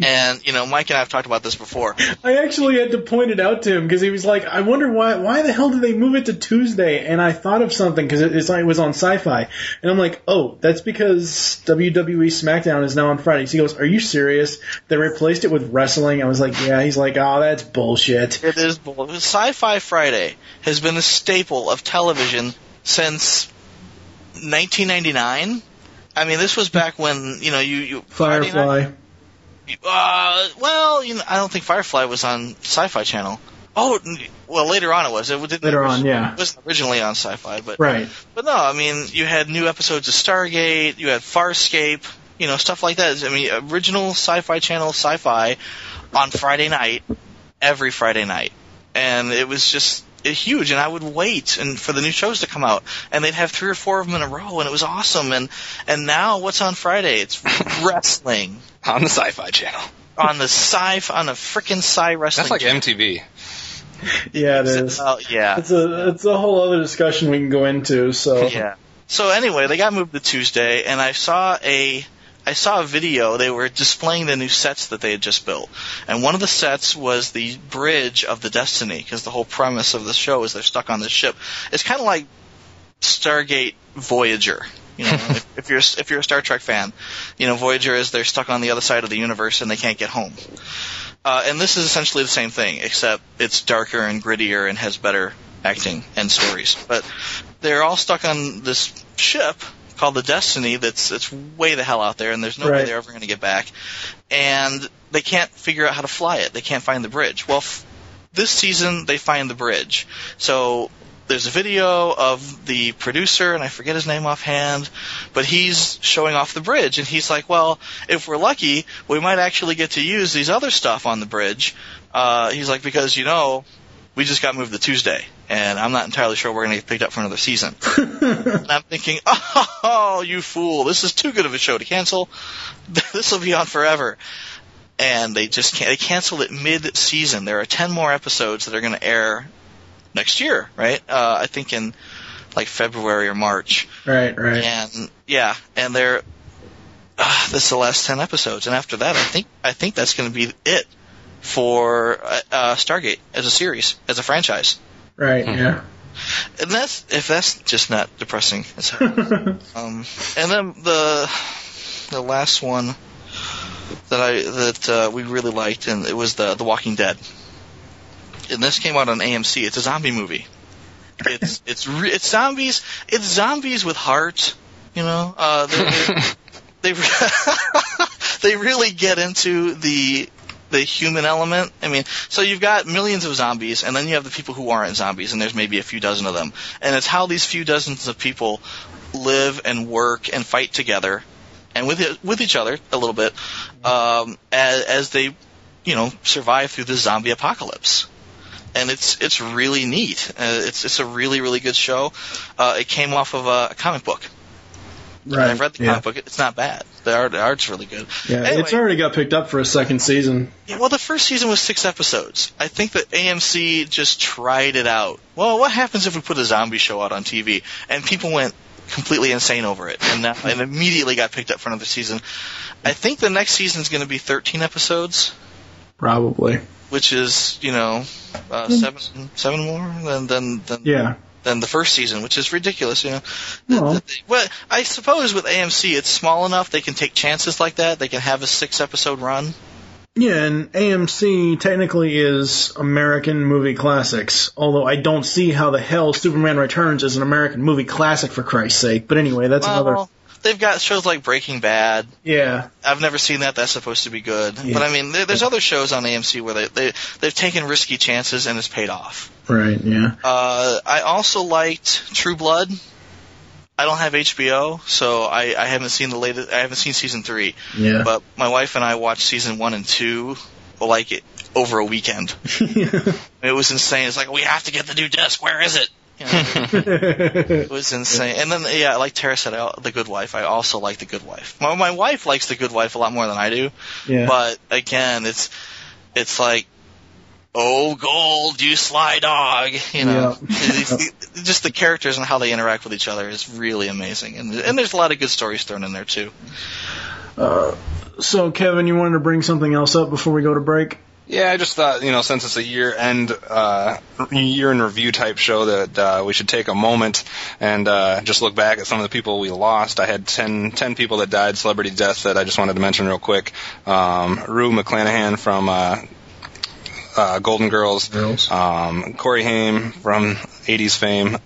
And you know, Mike and I have talked about this before. [laughs] I actually had to point it out to him because he was like, "I wonder why. Why the hell did they move it to Tuesday?" And I thought of something because it, it was on Sci-Fi, and I'm like, "Oh, that's because WWE SmackDown is now on Fridays." He goes, "Are you serious? They replaced it with wrestling?" I was like, "Yeah." He's like, "Oh, that's bullshit." It is bull- Sci-Fi Friday has been a staple of television since 1999. I mean, this was back when you know you, you Firefly. Uh, well, you know, I don't think Firefly was on Sci-Fi Channel. Oh, well, later on it was. It didn't. Later it was, on, yeah. It wasn't originally on Sci-Fi, but Right. But no, I mean, you had new episodes of Stargate. You had Farscape. You know, stuff like that. I mean, original Sci-Fi Channel Sci-Fi on Friday night, every Friday night, and it was just uh, huge. And I would wait and for the new shows to come out, and they'd have three or four of them in a row, and it was awesome. And and now what's on Friday? It's [laughs] wrestling on the Sci-Fi Channel. [laughs] on the sci fi on the frickin' sci wrestling. That's like channel. MTV. Yeah, it is. Oh yeah. It's a it's a whole other discussion we can go into. So Yeah. So anyway, they got moved to Tuesday, and I saw a I saw a video. They were displaying the new sets that they had just built, and one of the sets was the bridge of the Destiny, because the whole premise of the show is they're stuck on this ship. It's kind of like Stargate Voyager. You know, if, if you're if you're a Star Trek fan, you know Voyager is they're stuck on the other side of the universe and they can't get home. Uh, and this is essentially the same thing, except it's darker and grittier and has better acting and stories. But they're all stuck on this ship called the Destiny that's it's way the hell out there, and there's no way they're ever going to get back. And they can't figure out how to fly it. They can't find the bridge. Well, f- this season they find the bridge. So there's a video of the producer, and I forget his name offhand, but he's showing off the bridge, and he's like, "Well, if we're lucky, we might actually get to use these other stuff on the bridge." Uh, he's like, "Because you know, we just got moved to Tuesday, and I'm not entirely sure we're going to get picked up for another season." [laughs] and I'm thinking, "Oh, you fool! This is too good of a show to cancel. [laughs] this will be on forever." And they just can they canceled it mid-season. There are ten more episodes that are going to air next year, right? Uh, I think in like February or March. right, right. And yeah, and they're uh, this is the last ten episodes, and after that, I think I think that's going to be it for uh, uh, Stargate as a series, as a franchise. Right. Yeah. And that's if that's just not depressing as [laughs] um, and then the the last one that I that uh, we really liked, and it was the The Walking Dead. And this came out on AMC. It's a zombie movie. It's [laughs] it's re- it's zombies. It's zombies with heart. You know, uh, they they, [laughs] they, [laughs] they really get into the the human element. I mean, so you've got millions of zombies, and then you have the people who aren't zombies, and there's maybe a few dozen of them. And it's how these few dozens of people live and work and fight together, and with it, with each other a little bit, um, as, as they, you know, survive through the zombie apocalypse. And it's it's really neat. Uh, it's it's a really really good show. Uh, it came off of a comic book. Right. I've read the yeah. comic book. It's not bad. The art the art's really good. Yeah, Anyway. it's already got picked up for a second season. Yeah, well, the first season was six episodes. I think that AMC just tried it out. Well, what happens if we put a zombie show out on TV? And people went completely insane over it, and, now, and immediately got picked up for another season. I think the next season is going to be 13 episodes, Probably. which is you know uh, seven seven more than than than Yeah. than the first season, which is ridiculous. You know. Well, Well, I suppose with AMC, it's small enough they can take chances like that. They can have a six episode run. yeah, and AMC technically is American movie classics. Although I don't see how the hell Superman Returns is an American movie classic for Christ's sake. But anyway, that's well, another. They've got shows like Breaking Bad. Yeah. I've never seen that. That's supposed to be good. Yeah. But I mean, there, there's other shows on AMC where they, they they've taken risky chances and it's paid off. Right. Yeah. Uh, I also liked True Blood. I don't have HBO, so I, I haven't seen the latest. I haven't seen season three. Yeah. But my wife and I watched season one and two, like it over a weekend. [laughs] it was insane. It's like we have to get the new disc. Where is it? You know, [laughs] it was insane. And then, yeah, like Tara said, I, The Good Wife. I also like The Good Wife. My, my wife likes The Good Wife a lot more than I do. Yeah. But again, it's it's like, oh, gold, you sly dog. You know, [laughs] It's- it's- just the characters and how they interact with each other is really amazing. And and there's a lot of good stories thrown in there too. Uh, so, Kevin, you wanted to bring something else up before we go to break? Yeah, I just thought, you know, since it's a year end, uh, year in review type show, that uh, we should take a moment and uh, just look back at some of the people we lost. I had 10, 10 people that died, celebrity deaths, that I just wanted to mention real quick. Um, Rue McClanahan from uh, uh, Golden Girls, Um, Corey Haim from 80s fame.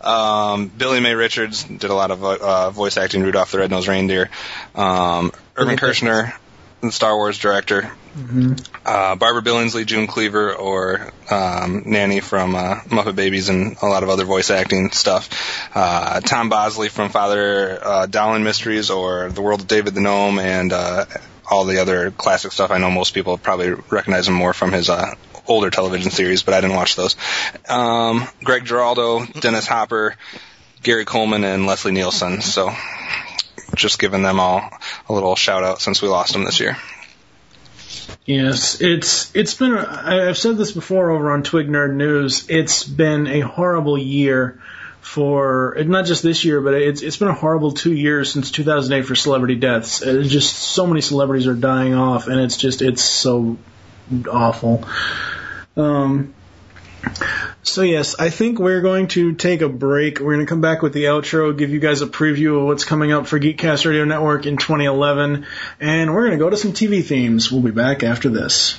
[laughs] um, Billie Mae Richards did a lot of uh, voice acting, Rudolph the Red-Nosed Reindeer. Um, Irvin Kershner, the Star Wars director Mm-hmm. Uh, Barbara Billingsley, June Cleaver, or um, Nanny from uh, Muppet Babies and a lot of other voice acting stuff. Uh, Tom Bosley from Father uh, Mysteries or The World of David the Gnome and uh, all the other classic stuff. I know most people probably recognize him more from his uh, older television series, but I didn't watch those. Um, Greg Giraldo, Dennis Hopper, Gary Coleman, and Leslie Nielsen. So just giving them all a little shout out since we lost them this year. Yes, it's it's been. I've said this before over on Twig Nerd News. It's been a horrible year for not just this year, but it's it's been a horrible two years since 2008 for celebrity deaths. It's just so many celebrities are dying off, and it's just it's so awful. Um. So yes, I think we're going to take a break. We're going to come back with the outro, give you guys a preview of what's coming up for Geekcast Radio Network in 2011, and we're going to go to some TV themes. We'll be back after this.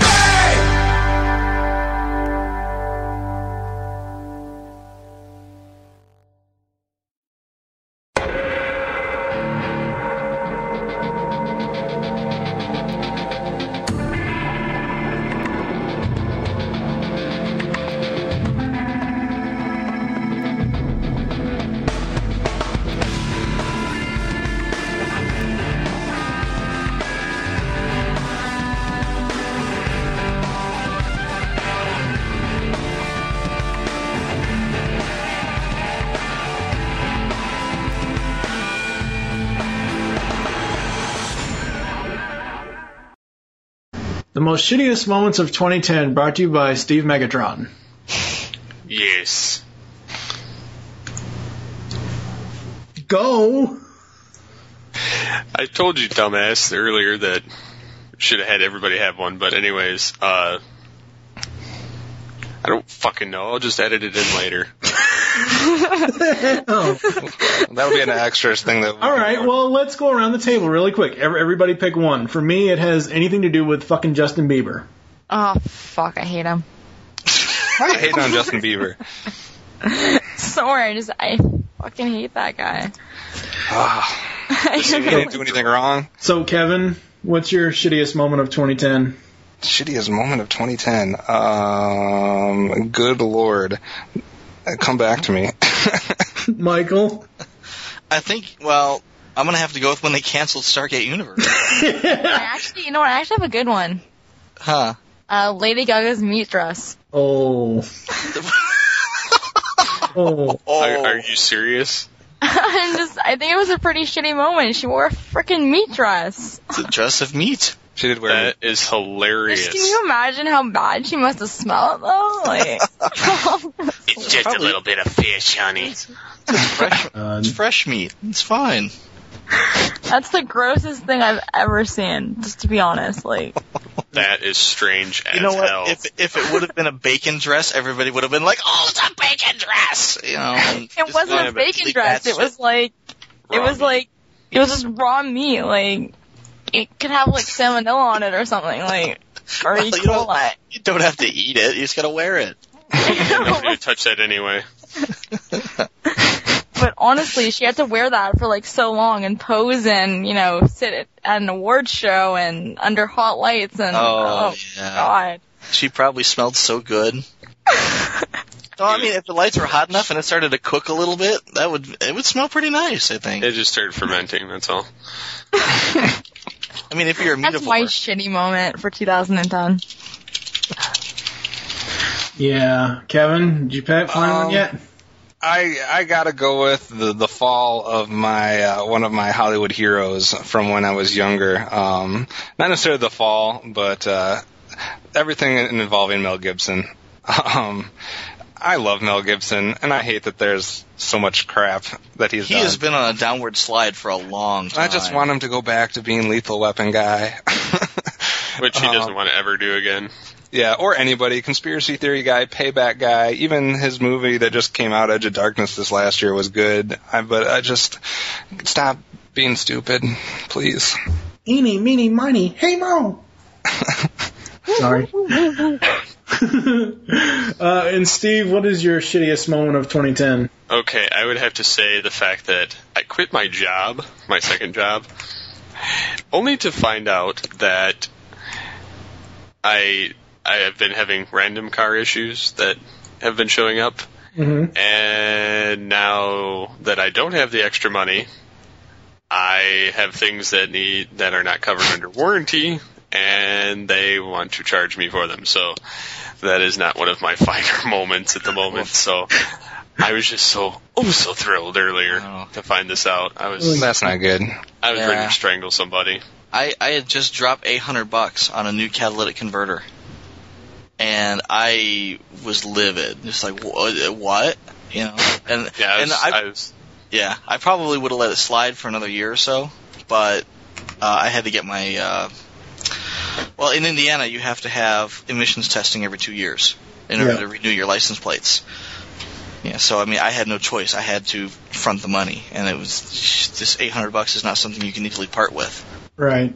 The most shittiest moments of 2010 brought to you by Steve Megatron. Yes. Go. I told you, dumbass, earlier that should have had everybody have one, but anyways, uh, I don't fucking know. I'll just edit it in later. Oh. [laughs] That'll be an extra thing that. All right, well, let's go around the table really quick. Every- Everybody pick one. For me, it has anything to do with fucking Justin Bieber. Oh fuck, I hate him. I hate on Justin Bieber. [laughs] Sorry, I just I fucking hate that guy. Ah, he [laughs] didn't do anything wrong. So, Kevin, what's your shittiest moment of 2010? Shittiest moment of 2010. Um, good lord, come back to me. [laughs] [laughs] Michael? I think, well, I'm going to have to go with when they canceled Stargate Universe. [laughs] I actually, you know what? I actually have a good one. huh. Uh, Lady Gaga's meat dress. Oh. oh. Are, are you serious? I'm just, I think it was a pretty shitty moment. She wore a freaking meat dress. It's a dress of meat. She did wear That is hilarious. Can you imagine how bad she must have smelled though? Like, [laughs] It's just a little bit of fish, honey. Fresh, [laughs] uh, it's fresh meat. It's fine. that's the grossest thing I've ever seen. Just to be honest, like, [laughs] That is strange as You know what? hell. If if it would have been a bacon dress, everybody would have been like, "Oh, it's a bacon dress!" You know. and it just wasn't kind a of bacon leave dress. that It was like, it Raw was meat. like, it was just raw meat. Like, it could have like salmonella on it or something. Like, or Well, E. you don't- [laughs] You don't have to eat it. You just gotta wear it. Nobody would touch that anyway. [laughs] But honestly, she had to wear that for like so long and pose and, you know, sit at an award show and under hot lights and, Oh, oh, yeah. god. She probably smelled so good. [laughs] No, I mean, if the lights were hot enough and it started to cook a little bit, that would it would smell pretty nice. I think. It just started fermenting, that's all. I mean, if you're a meat That's my shitty moment for 2010. Yeah. Kevin, did you pick find one Um, yet? I I gotta go with the the fall of my uh, one of my Hollywood heroes from when I was younger. Um, not necessarily the fall, but uh, everything involving Mel Gibson. [laughs] Um, I love Mel Gibson, and I hate that there's so much crap that he's He done. has been on a downward slide for a long time. I just want him to go back to being Lethal Weapon guy. [laughs] Which he Um, doesn't want to ever do again. Yeah, or anybody, conspiracy theory guy, payback guy. Even his movie that just came out, Edge of Darkness, this last year was good. I, but I just stop being stupid, please. Eeny, meeny, miny, hey mo! [laughs] Sorry. [laughs] [laughs] uh, and Steve, what is your shittiest moment of 2010? Okay, I would have to say the fact that I quit my job, my second job, only to find out that I I have been having random car issues that have been showing up, Mm-hmm. and now that I don't have the extra money, I have things that need that are not covered under warranty, and they want to charge me for them. So that is not one of my [laughs] finer moments at the moment. So I was just so oh so thrilled earlier to find this out. I was That's not good. I was ready to strangle somebody. I, I had just dropped 800 bucks on a new catalytic converter. And I was livid. Just like, what? what? You know? And, [laughs] Yeah, I and was, I, I was yeah, I probably would have let it slide for another year or so, but uh, I had to get my. Uh, well, in Indiana, you have to have emissions testing every two years in order Yeah. to renew your license plates. Yeah, so I mean, I had no choice. I had to front the money, and it was this 800 bucks is not something you can easily part with. Right.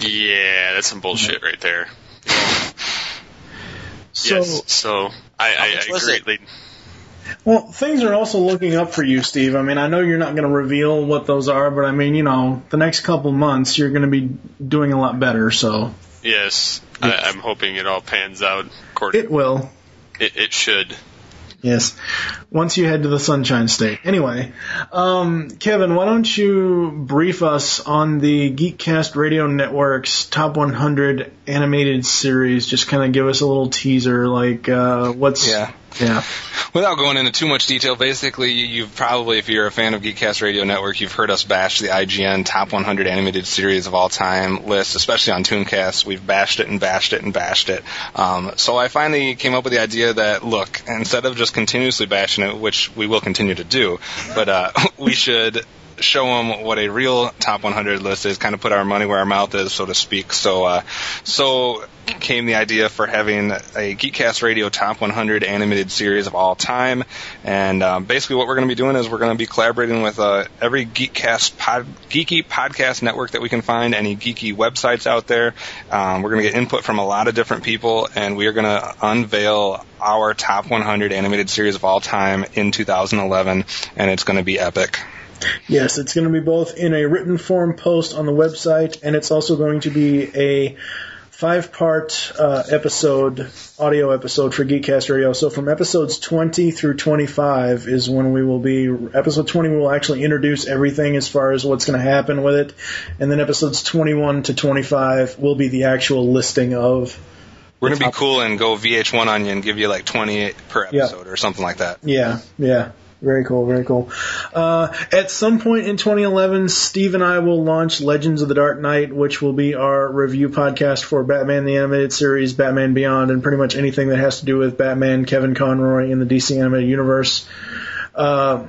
Yeah, that's some bullshit right there. So, yes, so I, I, I was it? Greatly. well, things are also looking up for you, Steve. I mean, I know you're not going to reveal what those are, but I mean, you know, the next couple months you're going to be doing a lot better. So Yes, I, I'm hoping it all pans out according. it will. It, it should. Yes. Once you head to the Sunshine State. Anyway, um, Kevin, why don't you brief us on the Geekcast Radio Network's top 100 animated series? Just kind of give us a little teaser, like uh, what's Yeah. Yeah. Without going into too much detail, basically, you've probably, if you're a fan of Geekcast Radio Network, you've heard us bash the IGN Top 100 Animated Series of All Time list, especially on Tooncast. We've bashed it and bashed it and bashed it. Um, so I finally came up with the idea that, look, instead of just continuously bashing it, which we will continue to do, but uh, [laughs] we should show them what a real top 100 list is, kind of put our money where our mouth is, so to speak. So, uh, so came the idea for having a Geekcast Radio Top 100 animated series of all time. And um, basically, what we're going to be doing is we're going to be collaborating with uh, every Geekcast pod, geeky podcast network that we can find, any geeky websites out there. Um, we're going to get input from a lot of different people, and we are going to unveil our top 100 animated series of all time in 2011, and it's going to be epic. Yes, it's going to be both in a written form post on the website, and it's also going to be a five part uh, episode, audio episode for Geekcast Radio. So from episodes 20 through 25 is when we will be. Episode 20, we will actually introduce everything as far as what's going to happen with it. And then episodes 21 to 25 will be the actual listing of. We're going to be cool and go VH1 on you and give you like 20 per Yeah. episode or something like that. Yeah, yeah. Very cool, very cool. Uh, at some point in 2011, Steve and I will launch Legends of the Dark Knight, which will be our review podcast for Batman the Animated Series, Batman Beyond, and pretty much anything that has to do with Batman, Kevin Conroy in the DC Animated Universe. Uh,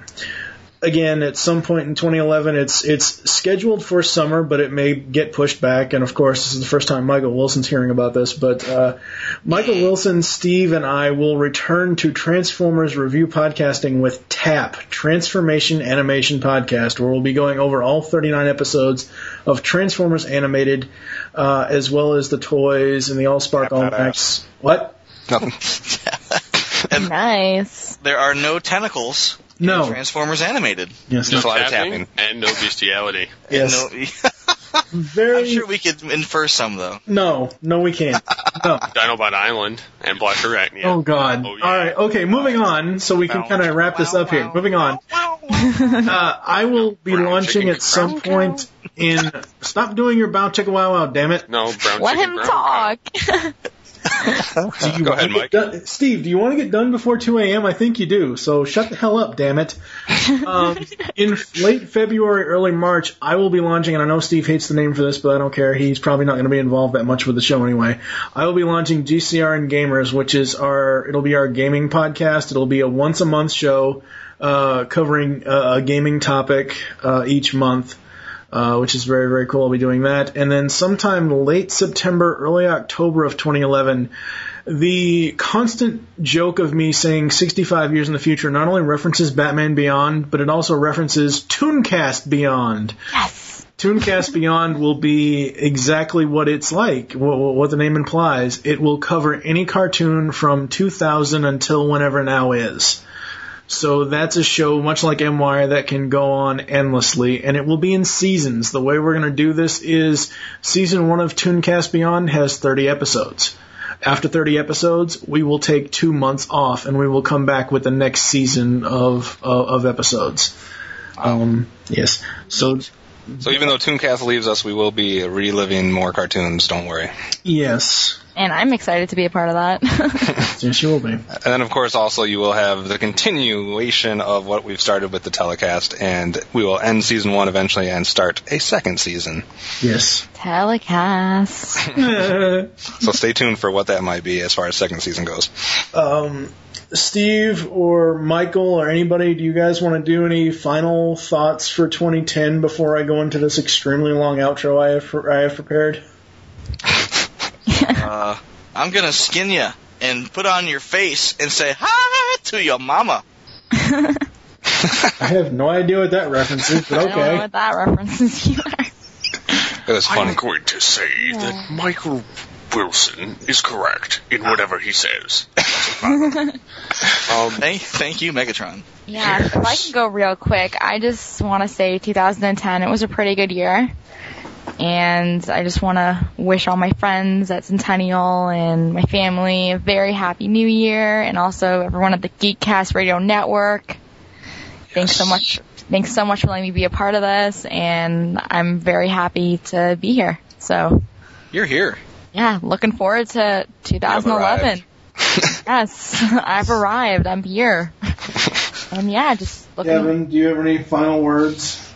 again, at some point in 2011, it's it's scheduled for summer, but it may get pushed back. And of course, this is the first time Michael Wilson's hearing about this. But uh, Michael Wilson, Steve, and I will return to Transformers review podcasting with TAP Transformation Animation Podcast, where we'll be going over all 39 episodes of Transformers animated, uh, as well as the toys and the Allspark Almanacs. What? [laughs] Nothing. nice. There are no tentacles. In No. Transformers animated. Yes, no a lot of tapping, and no bestiality. [laughs] Yes. No, [laughs] Very. I'm sure we could infer some though. No, no, we can't. No. [laughs] Dinobot Island and Blackarachnia. Oh God! All right, okay. Moving on, so we can kind of wrap this up here. Moving on. Uh, I will be launching at some point in. Stop doing your bow chicka wow wow! Damn it! No, brown Let him talk. Do you Go ahead, Mike. Done, Steve, do you want to get done before 2 a.m.? I think you do. So shut the hell up, damn it. Um, in late February, early March, I will be launching, and I know Steve hates the name for this, but I don't care. He's probably not going to be involved that much with the show anyway. I will be launching GCR and Gamers, which is our, it'll be our gaming podcast. It'll be a once a month show, uh, covering uh, a gaming topic, uh, each month. Uh, which is very, very cool. I'll be doing that. And then sometime late September, early October of 2011, the constant joke of me saying 65 years in the future not only references Batman Beyond, but it also references Tooncast Beyond. Yes. Tooncast [laughs] Beyond will be exactly what it's like, what, what the name implies. It will cover any cartoon from 2000 until whenever now is. So that's a show much like MWire that can go on endlessly, and it will be in seasons. The way we're going to do this is season one of Tooncast Beyond has 30 episodes. After 30 episodes, we will take two months off, and we will come back with the next season of of, of episodes. Um, yes. So So even though Tooncast leaves us, we will be reliving more cartoons. Don't worry. yes, And I'm excited to be a part of that. [laughs] yes, you will be. And then, of course, also you will have the continuation of what we've started with the telecast, and we will end season one eventually and start a second season. Yes. Telecast. [laughs] So stay tuned for what that might be as far as second season goes. Um, Steve or Michael or anybody, do you guys want to do any final thoughts for 2010 before I go into this extremely long outro I have I have prepared? [laughs] uh, I'm gonna skin you and put on your face and say hi to your mama. [laughs] I have no idea what that reference is, but I don't know what that reference is either. It was funny. I'm going to say that Michael Wilson is correct in whatever he says. [laughs] Um, thank, thank you, Megatron. Yeah, if I can go real quick, I just want to say 2010, it was a pretty good year. And I just want to wish all my friends at Centennial and my family a very happy new year and also everyone at the Geekcast Radio Network. Thanks so much. Thanks so much for letting me be a part of this and I'm very happy to be here. So, You're here. Yeah, looking forward to 2011. [laughs] yes, I've arrived. I'm here. And [laughs] um, yeah, just looking Kevin, do you have any final words?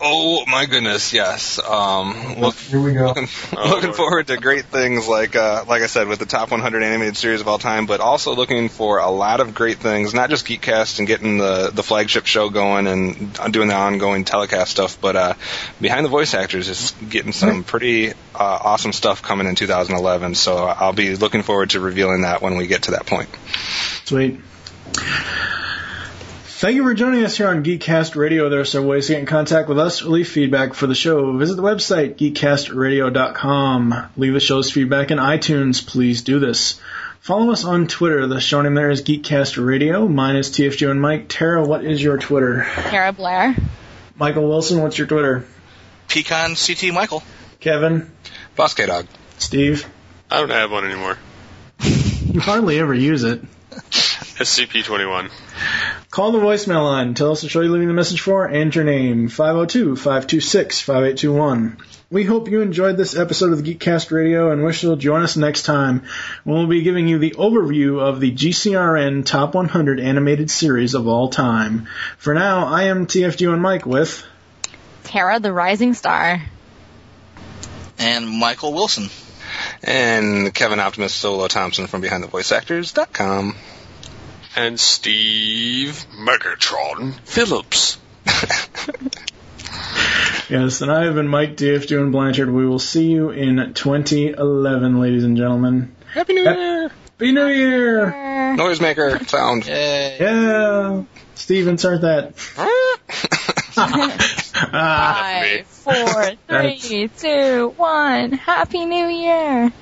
Oh my goodness, yes. Um, look, Here we go. looking, [laughs] looking forward to great things like, uh, like I said, with the top 100 animated series of all time, but also looking for a lot of great things, not just Geekcast and getting the, the flagship show going and doing the ongoing telecast stuff, but, uh, behind the voice actors is getting some pretty, uh, awesome stuff coming in 2011, so I'll be looking forward to revealing that when we get to that point. Sweet. Thank you for joining us here on Geekcast Radio. There are several ways to get in contact with us or leave feedback for the show. Visit the website, geekcastradio.com. Leave the show's feedback in iTunes. Please do this. Follow us on Twitter. The show name there is Geekcast Radio. Mine is TFG and Mike. Tara, what is your Twitter? Tara Blair. Michael Wilson, what's your Twitter? Pecan CT Michael. Kevin? Boss K Dog. Steve? I don't have one anymore. You hardly ever use it. [laughs] SCP-21. Call the voicemail line. Tell us the show you're leaving the message for and your name. 502-526-5821. We hope you enjoyed this episode of the Geekcast Radio and wish you'll join us next time when we'll be giving you the overview of the GCRN Top 100 animated series of all time. For now, I am TFG and Mike with Tara the Rising Star. And Michael Wilson. And Kevin Optimus Solo Thompson from BehindTheVoiceActors.com. And Steve Megatron Phillips. [laughs] Yes, and I have been Mike TFG and Blanchard. We will see you in 2011, ladies and gentlemen. Happy New Year! Happy New Year! Noisemaker sound. Yeah! Steve, insert that. [laughs] [laughs] Ah. Five, four, three, two, one. Happy New Year.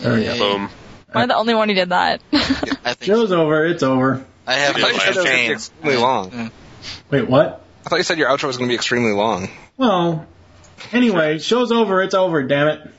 There we go. Boom. Am I the only one who did that? I think [laughs] Show's over. It's over. I have I thought you said that was going to be fame. extremely long. Wait, what? I thought you said your outro was going to be extremely long. Well, anyway, show's over. It's over. Damn it.